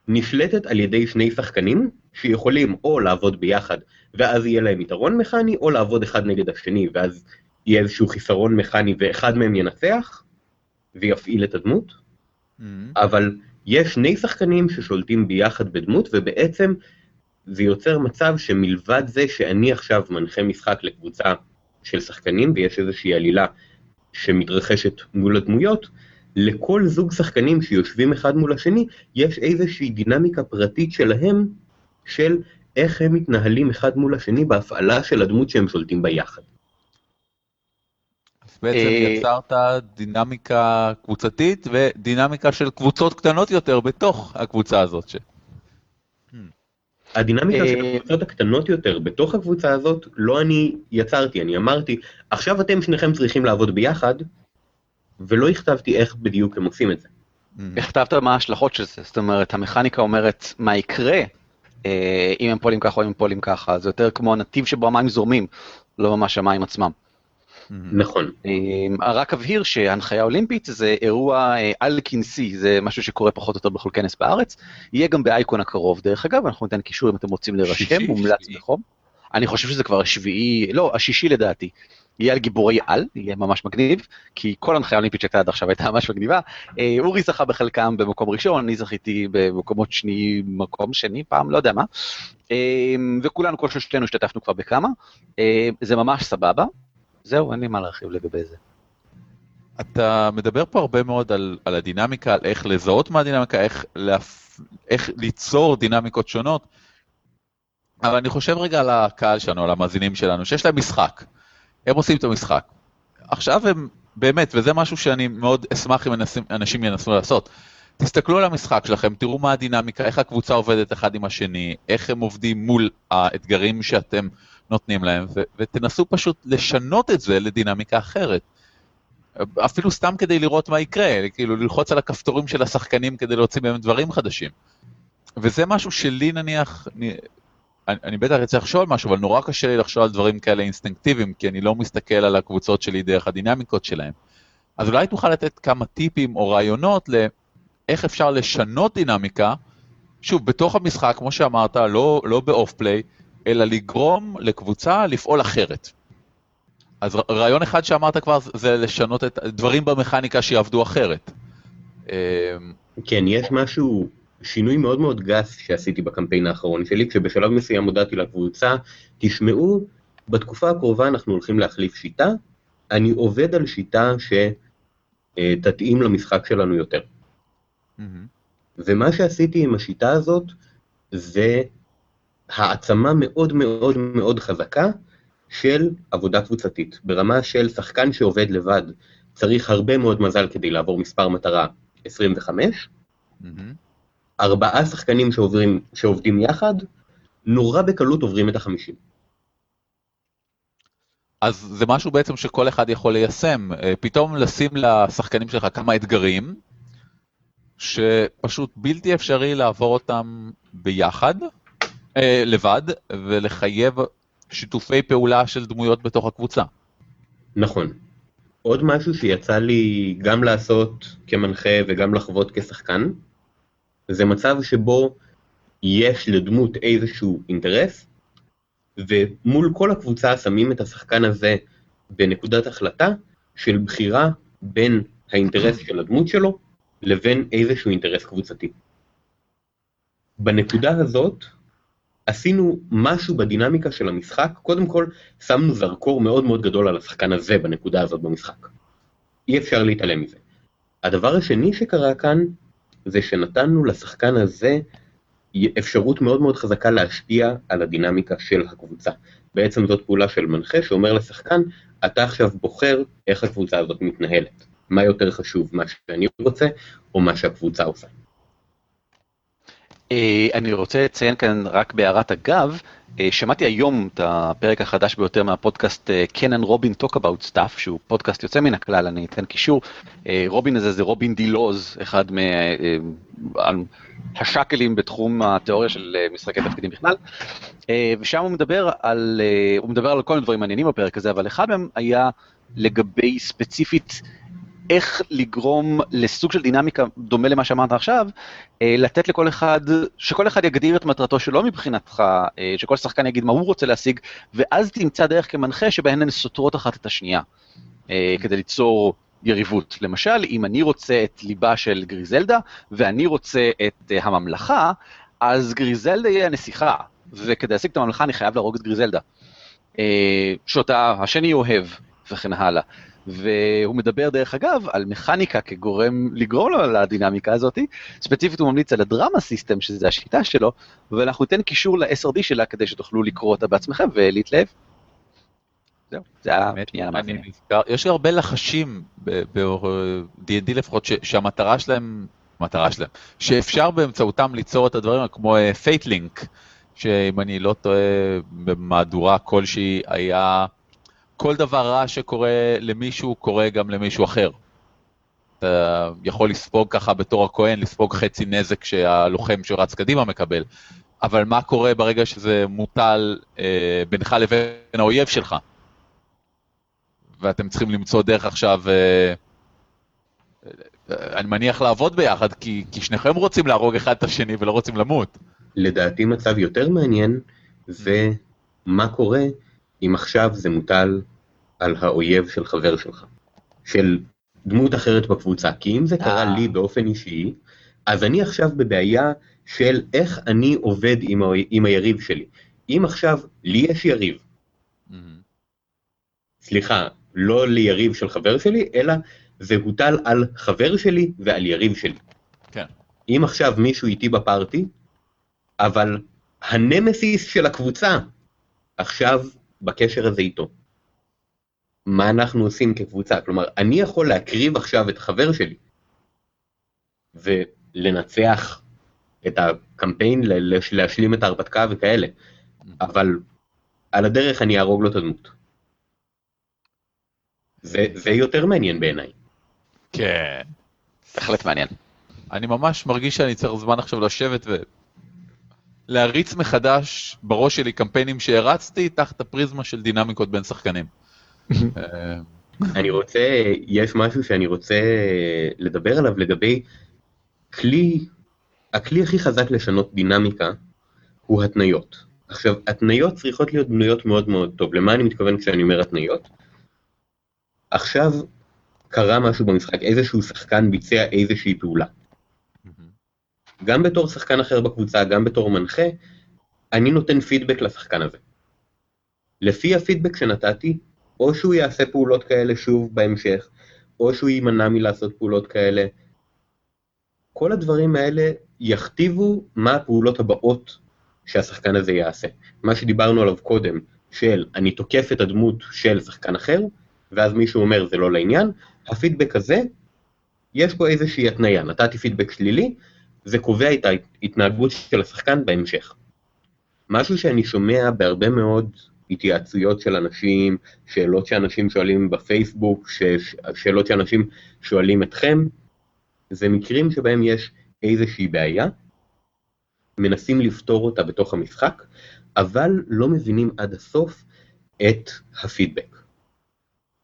נשלטת על ידי שני שחקנים שיכולים או לעבוד ביחד ואז יהיה להם יתרון מכני, או לעבוד אחד נגד השני ואז יהיה איזשהו חיסרון מכני ואחד מהם ינצח ויפעיל את הדמות, mm-hmm. אבל יש שני שחקנים ששולטים ביחד בדמות ובעצם זה יוצר מצב שמלבד זה שאני עכשיו מנחה משחק לקבוצה של שחקנים ויש איזושהי עלילה שמתרחשת מול הדמויות, לכל זוג שחקנים שיושבים אחד מול השני, יש איזושהי דינמיקה פרטית שלהם, של איך הם מתנהלים אחד מול השני בהפעלה של הדמות שהם שולטים בה יחד. בעצם אה, יצרת דינמיקה קבוצתית ודינמיקה של קבוצות קטנות יותר בתוך הקבוצה הזאת. ש... הדינמיקה של אה, הקבוצות הקטנות יותר בתוך הקבוצה הזאת, לא אני יצרתי, אני אמרתי, עכשיו אתם שניכם צריכים לעבוד ביחד, ולא הכתבתי איך בדיוק הם עושים את זה. הכתבת מה ההשלכות של זה, זאת אומרת, המכניקה אומרת מה יקרה אה, אם הם פועלים ככה או אם הם פועלים ככה, זה יותר כמו הנתיב שבו המים זורמים, לא ממש המים עצמם. נכון. אה, רק אבהיר שהנחיה אולימפית זה אירוע אה, על-כנסי, זה משהו שקורה פחות או יותר בכל כנס בארץ. יהיה גם באייקון הקרוב, דרך אגב, אנחנו ניתן קישור אם אתם רוצים להירשם, מומלץ בחום. אני חושב שזה כבר השביעי, לא, השישי לדעתי. יהיה על גיבורי על, יהיה ממש מגניב, כי כל הנחיה אולימפית שהייתה עד עכשיו הייתה ממש מגניבה. אה, אורי זכה בחלקם במקום ראשון, אני זכיתי במקומות שני, מקום שני פעם, לא יודע מה. וכולנו, כל שלושתנו השתתפנו כבר בכמה. זה ממש סבבה, זהו, אין לי מה להרחיב לגבי זה. אתה מדבר פה הרבה מאוד על, על הדינמיקה, על איך לזהות מהדינמיקה, איך, להפ... איך ליצור דינמיקות שונות, אבל אני חושב רגע על הקהל שלנו, על המאזינים שלנו, שיש להם משחק. הם עושים את המשחק. עכשיו הם, באמת, וזה משהו שאני מאוד אשמח אם אנשים ינסו לעשות. תסתכלו על המשחק שלכם, תראו מה הדינמיקה, איך הקבוצה עובדת אחד עם השני, איך הם עובדים מול האתגרים שאתם נותנים להם, ותנסו פשוט לשנות את זה לדינמיקה אחרת. אפילו סתם כדי לראות מה יקרה, כאילו ללחוץ על הכפתורים של השחקנים כדי להוציא מהם דברים חדשים. וזה משהו שלי נניח, אני, אני בטח אצטרך לחשוב על משהו, אבל נורא קשה לי לחשוב על דברים כאלה אינסטינקטיביים, כי אני לא מסתכל על הקבוצות שלי דרך הדינמיקות שלהם. אז אולי תוכל לתת כמה טיפים או רעיונות לאיך אפשר לשנות דינמיקה, שוב, בתוך המשחק, כמו שאמרת, לא, לא באוף פליי, אלא לגרום לקבוצה לפעול אחרת. אז רעיון אחד שאמרת כבר זה לשנות את דברים במכניקה שיעבדו אחרת. אמ, כן, יש משהו, שינוי מאוד מאוד גס שעשיתי בקמפיין האחרון שלי, כשבשלב מסוים הודעתי לקבוצה, תשמעו, בתקופה הקרובה אנחנו הולכים להחליף שיטה, אני עובד על שיטה שתתאים למשחק שלנו יותר. Mm-hmm. ומה שעשיתי עם השיטה הזאת, זה העצמה מאוד מאוד מאוד חזקה של עבודה קבוצתית, ברמה של שחקן שעובד לבד צריך הרבה מאוד מזל כדי לעבור מספר מטרה 25, mm-hmm. ארבעה שחקנים שעוברים, שעובדים יחד, נורא בקלות עוברים את החמישים. אז זה משהו בעצם שכל אחד יכול ליישם, אה, פתאום לשים לשחקנים שלך כמה אתגרים, שפשוט בלתי אפשרי לעבור אותם ביחד, לבד, ולחייב שיתופי פעולה של דמויות בתוך הקבוצה. נכון. עוד משהו שיצא לי גם לעשות כמנחה וגם לחוות כשחקן, זה מצב שבו יש לדמות איזשהו אינטרס, ומול כל הקבוצה שמים את השחקן הזה בנקודת החלטה של בחירה בין האינטרס של הדמות שלו לבין איזשהו אינטרס קבוצתי. בנקודה הזאת, עשינו משהו בדינמיקה של המשחק, קודם כל שמנו זרקור מאוד מאוד גדול על השחקן הזה בנקודה הזאת במשחק. אי אפשר להתעלם מזה. הדבר השני שקרה כאן, זה שנתנו לשחקן הזה אפשרות מאוד מאוד חזקה להשפיע על הדינמיקה של הקבוצה. בעצם זאת פעולה של מנחה שאומר לשחקן, אתה עכשיו בוחר איך הקבוצה הזאת מתנהלת. מה יותר חשוב, מה שאני רוצה, או מה שהקבוצה עושה. אה, אני רוצה לציין כאן רק בהערת אגב, אה, שמעתי היום את הפרק החדש ביותר מהפודקאסט קנן רובין Talk About Stuff, שהוא פודקאסט יוצא מן הכלל, אני אתן קישור. אה, רובין הזה זה רובין דילוז, אחד מהשאקלים בתחום התיאוריה של משחקי תפקידים בכלל. ושם הוא מדבר על, הוא מדבר על כל מיני דברים מעניינים בפרק הזה, אבל אחד מהם היה לגבי ספציפית איך לגרום לסוג של דינמיקה דומה למה שאמרת עכשיו, אה, לתת לכל אחד, שכל אחד יגדיר את מטרתו שלו מבחינתך, אה, שכל שחקן יגיד מה הוא רוצה להשיג, ואז תמצא דרך כמנחה שבהן הן סותרות אחת את השנייה, אה, כדי ליצור יריבות. למשל, אם אני רוצה את ליבה של גריזלדה, ואני רוצה את הממלכה, אז גריזלדה יהיה הנסיכה, וכדי להשיג את הממלכה אני חייב להרוג את גריזלדה. שאותה השני אוהב, וכן הלאה. והוא מדבר דרך אגב על מכניקה כגורם לגרום לו לדינמיקה הזאת, ספציפית הוא ממליץ על ה-Drama System שזה השיטה שלו, ואנחנו ניתן קישור ל-SRD שלה כדי שתוכלו לקרוא אותה בעצמכם ולהתלהב. זהו, זה הפנייה למאזינים. יש הרבה לחשים ב-D&D לפחות שהמטרה שלהם, מטרה שלהם, שאפשר באמצעותם ליצור את הדברים כמו fate link, אה, שאם אני לא טועה במהדורה כלשהי היה כל דבר רע שקורה למישהו, קורה גם למישהו אחר. אתה יכול לספוג ככה בתור הכהן, לספוג חצי נזק שהלוחם שרץ קדימה מקבל, אבל מה קורה ברגע שזה מוטל אה, בינך לבין האויב שלך? ואתם צריכים למצוא דרך עכשיו, אה, אה, אני מניח לעבוד ביחד, כי, כי שניכם רוצים להרוג אחד את השני ולא רוצים למות. לדעתי מצב יותר מעניין זה מה קורה אם עכשיו זה מוטל על האויב של חבר שלך, של דמות אחרת בקבוצה. כי אם זה קרה אה. לי באופן אישי, אז אני עכשיו בבעיה של איך אני עובד עם, ה... עם היריב שלי. אם עכשיו לי יש יריב, mm-hmm. סליחה, לא ליריב של חבר שלי, אלא זה הוטל על חבר שלי ועל יריב שלי. כן. אם עכשיו מישהו איתי בפארטי, אבל הנמסיס של הקבוצה עכשיו בקשר הזה איתו. מה אנחנו עושים כקבוצה? כלומר, אני יכול להקריב עכשיו את החבר שלי ולנצח את הקמפיין, להשלים את ההרפתקה וכאלה, אבל על הדרך אני אהרוג לו את הדמות. זה, זה יותר מעניין בעיניי. כן. בהחלט מעניין. אני ממש מרגיש שאני צריך זמן עכשיו לשבת ולהריץ מחדש בראש שלי קמפיינים שהרצתי תחת הפריזמה של דינמיקות בין שחקנים. אני רוצה, יש משהו שאני רוצה לדבר עליו לגבי כלי, הכלי הכי חזק לשנות דינמיקה הוא התניות. עכשיו, התניות צריכות להיות בנויות מאוד מאוד טוב. למה אני מתכוון כשאני אומר התניות? עכשיו קרה משהו במשחק, איזשהו שחקן ביצע איזושהי פעולה. גם בתור שחקן אחר בקבוצה, גם בתור מנחה, אני נותן פידבק לשחקן הזה. לפי הפידבק שנתתי, או שהוא יעשה פעולות כאלה שוב בהמשך, או שהוא יימנע מלעשות פעולות כאלה. כל הדברים האלה יכתיבו מה הפעולות הבאות שהשחקן הזה יעשה. מה שדיברנו עליו קודם, של אני תוקף את הדמות של שחקן אחר, ואז מישהו אומר זה לא לעניין, הפידבק הזה, יש בו איזושהי התניה, נתתי פידבק שלילי, זה קובע את ההתנהגות של השחקן בהמשך. משהו שאני שומע בהרבה מאוד התייעצויות של אנשים, שאלות שאנשים שואלים בפייסבוק, שאלות שאנשים שואלים אתכם, זה מקרים שבהם יש איזושהי בעיה, מנסים לפתור אותה בתוך המשחק, אבל לא מבינים עד הסוף את הפידבק.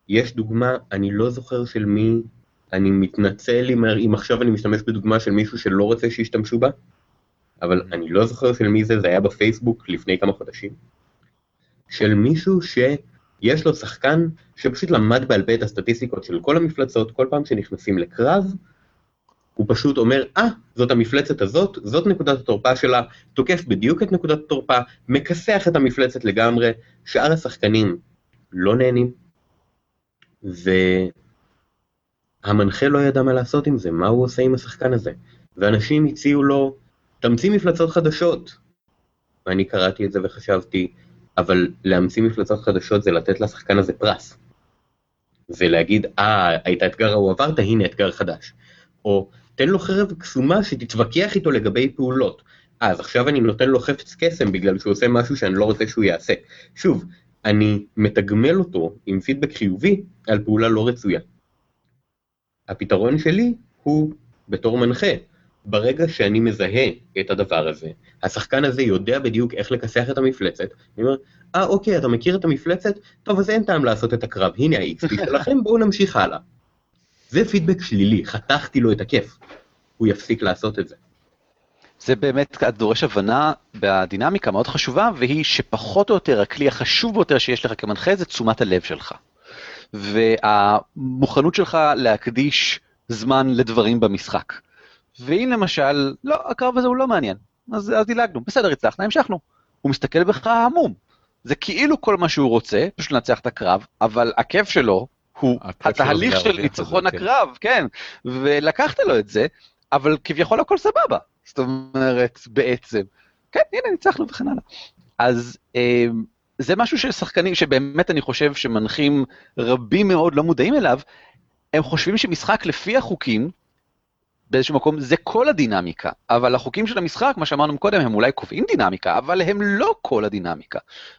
יש דוגמה, אני לא זוכר של מי, אני מתנצל אם, אם עכשיו אני משתמש בדוגמה של מישהו שלא רוצה שישתמשו בה, אבל אני לא זוכר של מי זה, זה היה בפייסבוק לפני כמה חודשים. של מישהו שיש לו שחקן שפשוט למד בעל פה את הסטטיסטיקות של כל המפלצות, כל פעם שנכנסים לקרב, הוא פשוט אומר, אה, ah, זאת המפלצת הזאת, זאת נקודת התורפה שלה, תוקף בדיוק את נקודת התורפה, מכסח את המפלצת לגמרי, שאר השחקנים לא נהנים, והמנחה לא ידע מה לעשות עם זה, מה הוא עושה עם השחקן הזה. ואנשים הציעו לו תמציא מפלצות חדשות. ואני קראתי את זה וחשבתי, אבל להמציא מפלצות חדשות זה לתת לשחקן הזה פרס. זה להגיד, אה, את האתגר ההוא עברת, הנה אתגר חדש. או תן לו חרב קסומה שתתווכח איתו לגבי פעולות. אז עכשיו אני נותן לו חפץ קסם בגלל שהוא עושה משהו שאני לא רוצה שהוא יעשה. שוב, אני מתגמל אותו עם פידבק חיובי על פעולה לא רצויה. הפתרון שלי הוא בתור מנחה. ברגע שאני מזהה את הדבר הזה, השחקן הזה יודע בדיוק איך לכסח את המפלצת, אני אומר, אה אוקיי, אתה מכיר את המפלצת? טוב, אז אין טעם לעשות את הקרב, הנה ה-XP שלכם, בואו נמשיך הלאה. זה פידבק שלילי, חתכתי לו את הכיף. הוא יפסיק לעשות את זה. זה באמת דורש הבנה בדינמיקה מאוד חשובה, והיא שפחות או יותר הכלי החשוב ביותר שיש לך כמנחה זה תשומת הלב שלך. והמוכנות שלך להקדיש זמן לדברים במשחק. ואם למשל, לא, הקרב הזה הוא לא מעניין, אז, אז דילגנו, בסדר, הצלחנו, המשכנו. הוא מסתכל בך המום. זה כאילו כל מה שהוא רוצה, פשוט לנצח את הקרב, אבל הכיף שלו הוא התהליך של ניצחון כן. הקרב, כן, ולקחת לו את זה, אבל כביכול הכל סבבה. זאת אומרת, בעצם, כן, הנה, ניצחנו וכן הלאה. אז אה, זה משהו ששחקנים, שבאמת אני חושב שמנחים רבים מאוד לא מודעים אליו, הם חושבים שמשחק לפי החוקים, באיזשהו מקום, זה כל הדינמיקה, אבל החוקים של המשחק, מה שאמרנו קודם, הם אולי קובעים דינמיקה, אבל הם לא כל הדינמיקה.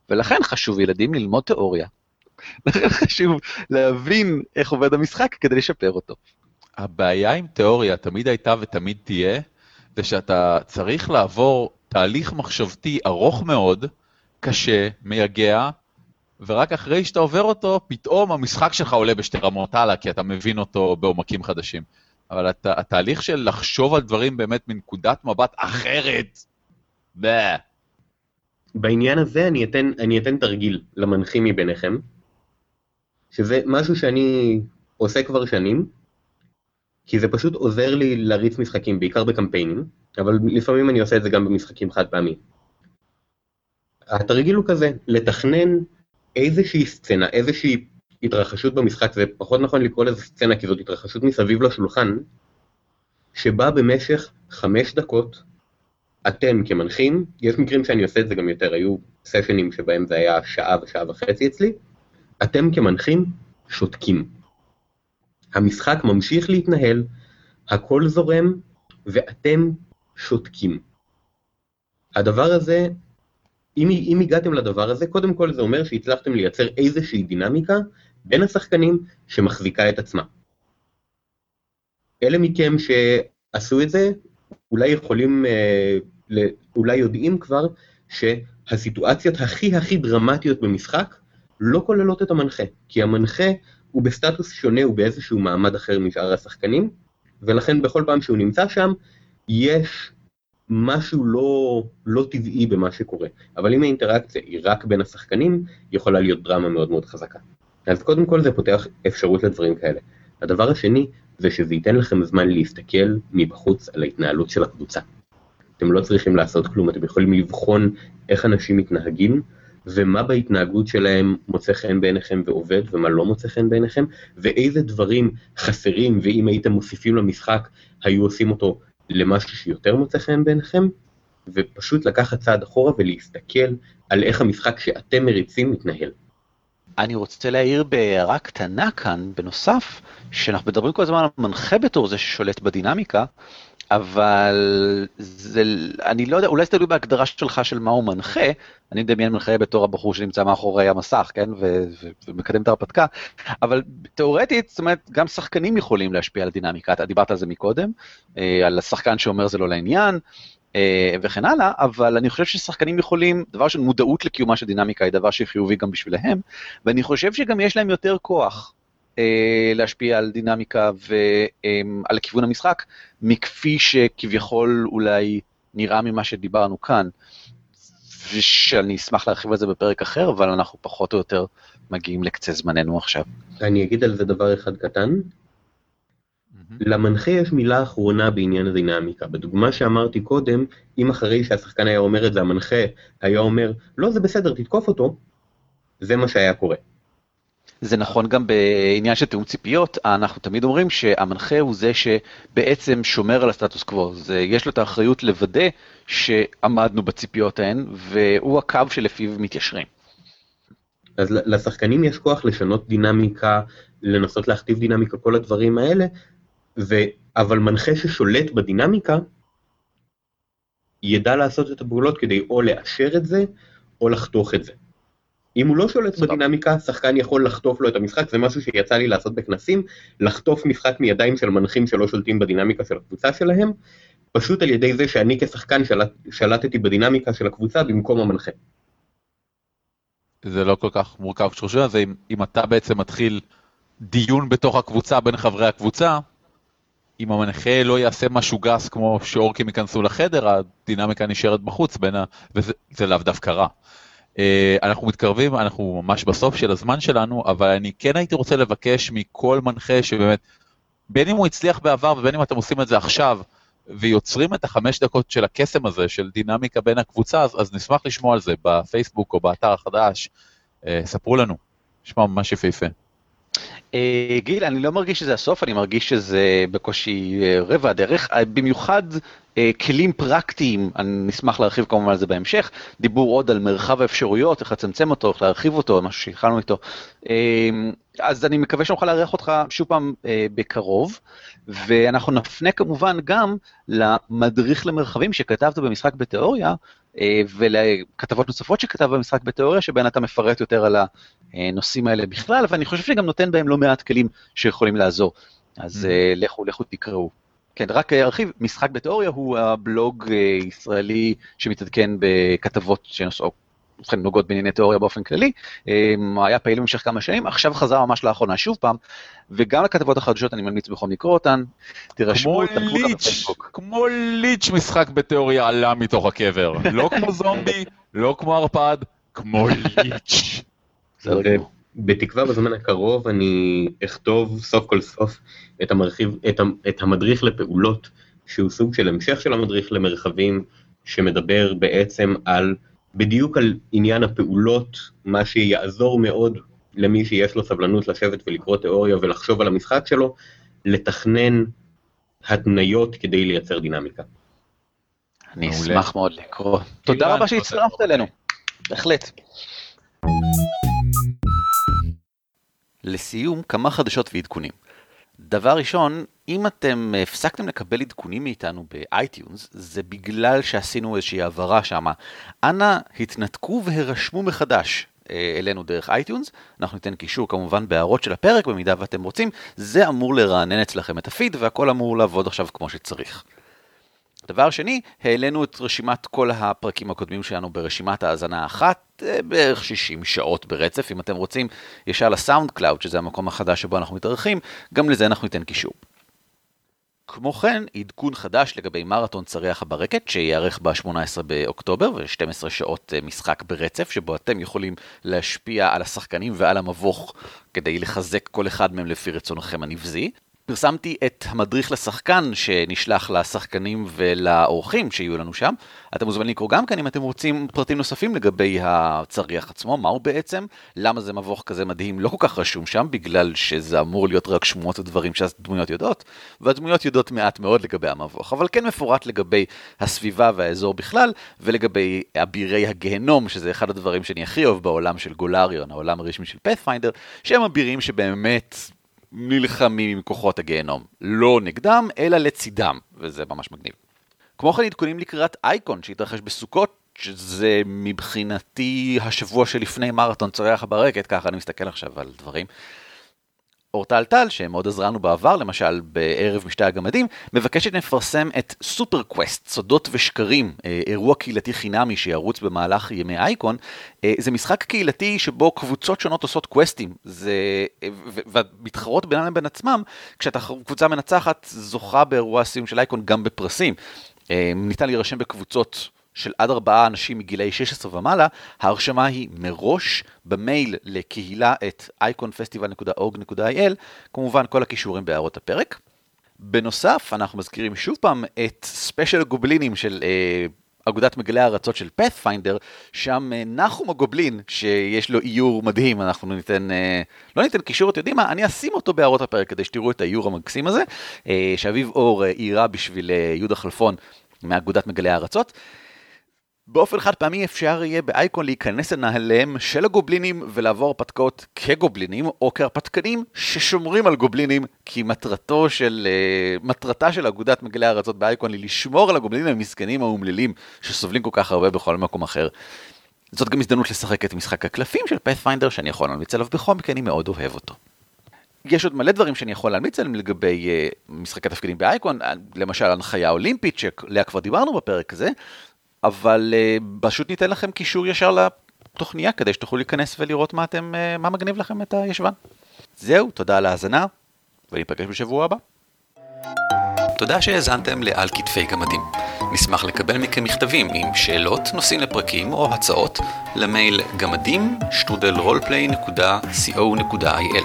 ולכן חשוב ילדים ללמוד תיאוריה. לכן חשוב להבין איך עובד המשחק כדי לשפר אותו. הבעיה עם תיאוריה תמיד הייתה ותמיד תהיה, זה שאתה צריך לעבור תהליך מחשבתי ארוך מאוד, קשה, מייגע, ורק אחרי שאתה עובר אותו, פתאום המשחק שלך עולה בשתי רמות הלאה, כי אתה מבין אותו בעומקים חדשים. אבל הת, התהליך של לחשוב על דברים באמת מנקודת מבט אחרת, בה. בעניין הזה אני אתן, אני אתן תרגיל למנחים מביניכם, שזה משהו שאני עושה כבר שנים, כי זה פשוט עוזר לי להריץ משחקים, בעיקר בקמפיינים, אבל לפעמים אני עושה את זה גם במשחקים חד פעמי. התרגיל הוא כזה, לתכנן איזושהי סצנה, איזושהי התרחשות במשחק, זה פחות נכון לקרוא לזה סצנה, כי זאת התרחשות מסביב לשולחן, שבה במשך חמש דקות אתם כמנחים, יש מקרים שאני עושה את זה גם יותר, היו סשנים שבהם זה היה שעה ושעה וחצי אצלי, אתם כמנחים שותקים. המשחק ממשיך להתנהל, הכל זורם, ואתם שותקים. הדבר הזה, אם, אם הגעתם לדבר הזה, קודם כל זה אומר שהצלחתם לייצר איזושהי דינמיקה בין השחקנים שמחזיקה את עצמה. אלה מכם שעשו את זה, אולי יכולים, אה, אולי יודעים כבר, שהסיטואציות הכי הכי דרמטיות במשחק לא כוללות את המנחה, כי המנחה הוא בסטטוס שונה, הוא באיזשהו מעמד אחר משאר השחקנים, ולכן בכל פעם שהוא נמצא שם, יש משהו לא, לא טבעי במה שקורה. אבל אם האינטראקציה היא רק בין השחקנים, יכולה להיות דרמה מאוד מאוד חזקה. אז קודם כל זה פותח אפשרות לדברים כאלה. הדבר השני, זה שזה ייתן לכם זמן להסתכל מבחוץ על ההתנהלות של הקבוצה. אתם לא צריכים לעשות כלום, אתם יכולים לבחון איך אנשים מתנהגים, ומה בהתנהגות שלהם מוצא חן בעיניכם ועובד, ומה לא מוצא חן בעיניכם, ואיזה דברים חסרים, ואם הייתם מוסיפים למשחק, היו עושים אותו למשהו שיותר מוצא חן בעיניכם, ופשוט לקחת צעד אחורה ולהסתכל על איך המשחק שאתם מריצים מתנהל. אני רוצה להעיר בהערה קטנה כאן, בנוסף, שאנחנו מדברים כל הזמן על מנחה בתור זה ששולט בדינמיקה, אבל זה, אני לא יודע, אולי זה תלוי בהגדרה שלך של מהו מנחה, אני מדמיין מנחה בתור הבחור שנמצא מאחורי המסך, כן, ו- ו- ומקדם את ההרפתקה, אבל תאורטית, זאת אומרת, גם שחקנים יכולים להשפיע על הדינמיקה, אתה דיברת על זה מקודם, אה, על השחקן שאומר זה לא לעניין, אה, וכן הלאה, אבל אני חושב ששחקנים יכולים, דבר ראשון, מודעות לקיומה של דינמיקה היא דבר שחיובי גם בשבילהם, ואני חושב שגם יש להם יותר כוח להשפיע על דינמיקה ועל כיוון המשחק, מכפי שכביכול אולי נראה ממה שדיברנו כאן. ושאני אשמח להרחיב על זה בפרק אחר, אבל אנחנו פחות או יותר מגיעים לקצה זמננו עכשיו. אני אגיד על זה דבר אחד קטן. למנחה יש מילה אחרונה בעניין הדינמיקה. בדוגמה שאמרתי קודם, אם אחרי שהשחקן היה אומר את זה, המנחה היה אומר, לא, זה בסדר, תתקוף אותו, זה מה שהיה קורה. זה נכון גם בעניין של תיאום ציפיות, אנחנו תמיד אומרים שהמנחה הוא זה שבעצם שומר על הסטטוס קוו, זה, יש לו את האחריות לוודא שעמדנו בציפיות ההן, והוא הקו שלפיו מתיישרים. אז לשחקנים יש כוח לשנות דינמיקה, לנסות להכתיב דינמיקה, כל הדברים האלה, ו... אבל מנחה ששולט בדינמיקה, ידע לעשות את הפעולות כדי או לאשר את זה, או לחתוך את זה. אם הוא לא שולט סבב. בדינמיקה, שחקן יכול לחטוף לו את המשחק, זה משהו שיצא לי לעשות בכנסים, לחטוף משחק מידיים של מנחים שלא שולטים בדינמיקה של הקבוצה שלהם, פשוט על ידי זה שאני כשחקן שלט, שלטתי בדינמיקה של הקבוצה במקום המנחה. זה לא כל כך מורכב כשחושבים על זה, אם, אם אתה בעצם מתחיל דיון בתוך הקבוצה בין חברי הקבוצה, אם המנחה לא יעשה משהו גס כמו שאורקים ייכנסו לחדר, הדינמיקה נשארת בחוץ בין ה... וזה לאו דווקא רע. אה, אנחנו מתקרבים, אנחנו ממש בסוף של הזמן שלנו, אבל אני כן הייתי רוצה לבקש מכל מנחה שבאמת, בין אם הוא הצליח בעבר ובין אם אתם עושים את זה עכשיו, ויוצרים את החמש דקות של הקסם הזה, של דינמיקה בין הקבוצה, אז, אז נשמח לשמוע על זה בפייסבוק או באתר החדש. אה, ספרו לנו, נשמע ממש יפהפה. אה, גיל, אני לא מרגיש שזה הסוף, אני מרגיש שזה בקושי אה, רבע הדרך, במיוחד כלים פרקטיים, אני נשמח להרחיב כמובן על זה בהמשך, דיבור עוד על מרחב האפשרויות, איך לצמצם אותו, איך להרחיב אותו, משהו שהתחלנו איתו. אז אני מקווה שנוכל לארח אותך שוב פעם בקרוב, ואנחנו נפנה כמובן גם למדריך למרחבים שכתבת במשחק בתיאוריה, ולכתבות נוספות שכתב במשחק בתיאוריה, שבהן אתה מפרט יותר על הנושאים האלה בכלל, ואני חושב שגם נותן בהם לא מעט כלים שיכולים לעזור. אז mm-hmm. לכו, לכו תקראו. כן, רק ארחיב, משחק בתיאוריה הוא הבלוג אה, ישראלי שמתעדכן בכתבות שנושאות ובכן נוגעות בענייני תיאוריה באופן כללי, אמ, היה פעיל במשך כמה שנים, עכשיו חזר ממש לאחרונה שוב פעם, וגם לכתבות החדשות אני ממליץ בחום לקרוא אותן, תירשמו, תקבלו גם בפייסבוק. כמו ליץ' משחק בתיאוריה עלה מתוך הקבר, לא כמו זומבי, לא כמו ערפד, כמו ליץ'. בתקווה בזמן הקרוב אני אכתוב סוף כל סוף את, המרחיב, את, את המדריך לפעולות, שהוא סוג של המשך של המדריך למרחבים, שמדבר בעצם על בדיוק על עניין הפעולות, מה שיעזור מאוד למי שיש לו סבלנות לשבת ולקרוא תיאוריה ולחשוב על המשחק שלו, לתכנן התניות כדי לייצר דינמיקה. אני אשמח מאוד לקרוא. תודה רבה שהצטרפת אלינו, בהחלט. לסיום, כמה חדשות ועדכונים. דבר ראשון, אם אתם הפסקתם לקבל עדכונים מאיתנו ב-iTunes, זה בגלל שעשינו איזושהי העברה שם. אנא התנתקו והירשמו מחדש אה, אלינו דרך iTunes, אנחנו ניתן קישור כמובן בהערות של הפרק במידה ואתם רוצים, זה אמור לרענן אצלכם את הפיד והכל אמור לעבוד עכשיו כמו שצריך. דבר שני, העלינו את רשימת כל הפרקים הקודמים שלנו ברשימת האזנה אחת, אה, בערך 60 שעות ברצף, אם אתם רוצים, ישר ל-SoundCloud, שזה המקום החדש שבו אנחנו מתארחים, גם לזה אנחנו ניתן קישור. כמו כן, עדכון חדש לגבי מרתון צריח הברקת, שייערך ב-18 באוקטובר, ו-12 שעות אה, משחק ברצף, שבו אתם יכולים להשפיע על השחקנים ועל המבוך כדי לחזק כל אחד מהם לפי רצונכם הנבזי. פרסמתי את המדריך לשחקן שנשלח לשחקנים ולאורחים שיהיו לנו שם. אתם מוזמנים לקרוא גם כאן אם אתם רוצים פרטים נוספים לגבי הצריח עצמו, מהו בעצם, למה זה מבוך כזה מדהים, לא כל כך רשום שם, בגלל שזה אמור להיות רק שמועות ודברים שהדמויות יודעות, והדמויות יודעות מעט מאוד לגבי המבוך, אבל כן מפורט לגבי הסביבה והאזור בכלל, ולגבי אבירי הגיהנום, שזה אחד הדברים שאני הכי אוהב בעולם של גולריון, העולם הרשמי של פאת'פיינדר, שהם אבירים שבאמת... נלחמים עם כוחות הגיהנום. לא נגדם, אלא לצידם, וזה ממש מגניב. כמו כן עדכונים לקראת אייקון שהתרחש בסוכות, שזה מבחינתי השבוע שלפני מרתון צורח ברקת, ככה אני מסתכל עכשיו על דברים. אורטל טל, שמאוד עזרה לנו בעבר, למשל בערב משתי הגמדים, מבקשת לפרסם את סופר קווסט, סודות ושקרים, אה, אירוע קהילתי חינמי שירוץ במהלך ימי אייקון. אה, זה משחק קהילתי שבו קבוצות שונות עושות קווסטים, זה... ומתחרות בינן לבין עצמם, כשאתה קבוצה מנצחת זוכה באירוע הסיום של אייקון גם בפרסים. אה, ניתן להירשם בקבוצות של עד ארבעה אנשים מגילאי 16 ומעלה, ההרשמה היא מראש במייל לקהילה את iconfestival.org.il, כמובן כל הכישורים בהערות הפרק. בנוסף, אנחנו מזכירים שוב פעם את ספיישל גובלינים של אה, אגודת מגלי הארצות של פאת'פיינדר, שם אה, נחום הגובלין, שיש לו איור מדהים, אנחנו ניתן, אה, לא ניתן קישור, אתם יודעים מה, אני אשים אותו בהערות הפרק כדי שתראו את האיור המקסים הזה, אה, שאביב אור איירה בשביל יהודה חלפון מאגודת מגלי הארצות. באופן חד פעמי אפשר יהיה באייקון להיכנס לנהליהם של הגובלינים ולעבור הרפתקאות כגובלינים או כהרפתקנים ששומרים על גובלינים כי מטרתו של, uh, מטרתה של אגודת מגלי הארצות באייקון היא לשמור על הגובלינים המסכנים האומללים שסובלים כל כך הרבה בכל מקום אחר. זאת גם הזדמנות לשחק את משחק הקלפים של פאת'פיינדר שאני יכול להמליץ עליו בחום כי אני מאוד אוהב אותו. יש עוד מלא דברים שאני יכול להמליץ עליהם לגבי uh, משחקי תפקידים באייקון, למשל הנחיה אולימפית שעליה כבר דיברנו בפרק הזה, אבל uh, פשוט ניתן לכם קישור ישר לתוכניה כדי שתוכלו להיכנס ולראות מה אתם, uh, מה מגניב לכם את הישבן. זהו, תודה על ההאזנה, וניפגש בשבוע הבא. תודה שהאזנתם לעל כתפי גמדים. נשמח לקבל מכם מכתבים עם שאלות, נושאים לפרקים או הצעות למייל גמדים שטרודל roleplay.co.il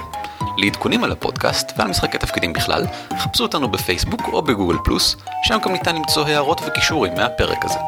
לעדכונים על הפודקאסט ועל משחקי תפקידים בכלל, חפשו אותנו בפייסבוק או בגוגל פלוס, שם גם ניתן למצוא הערות וקישורים מהפרק הזה.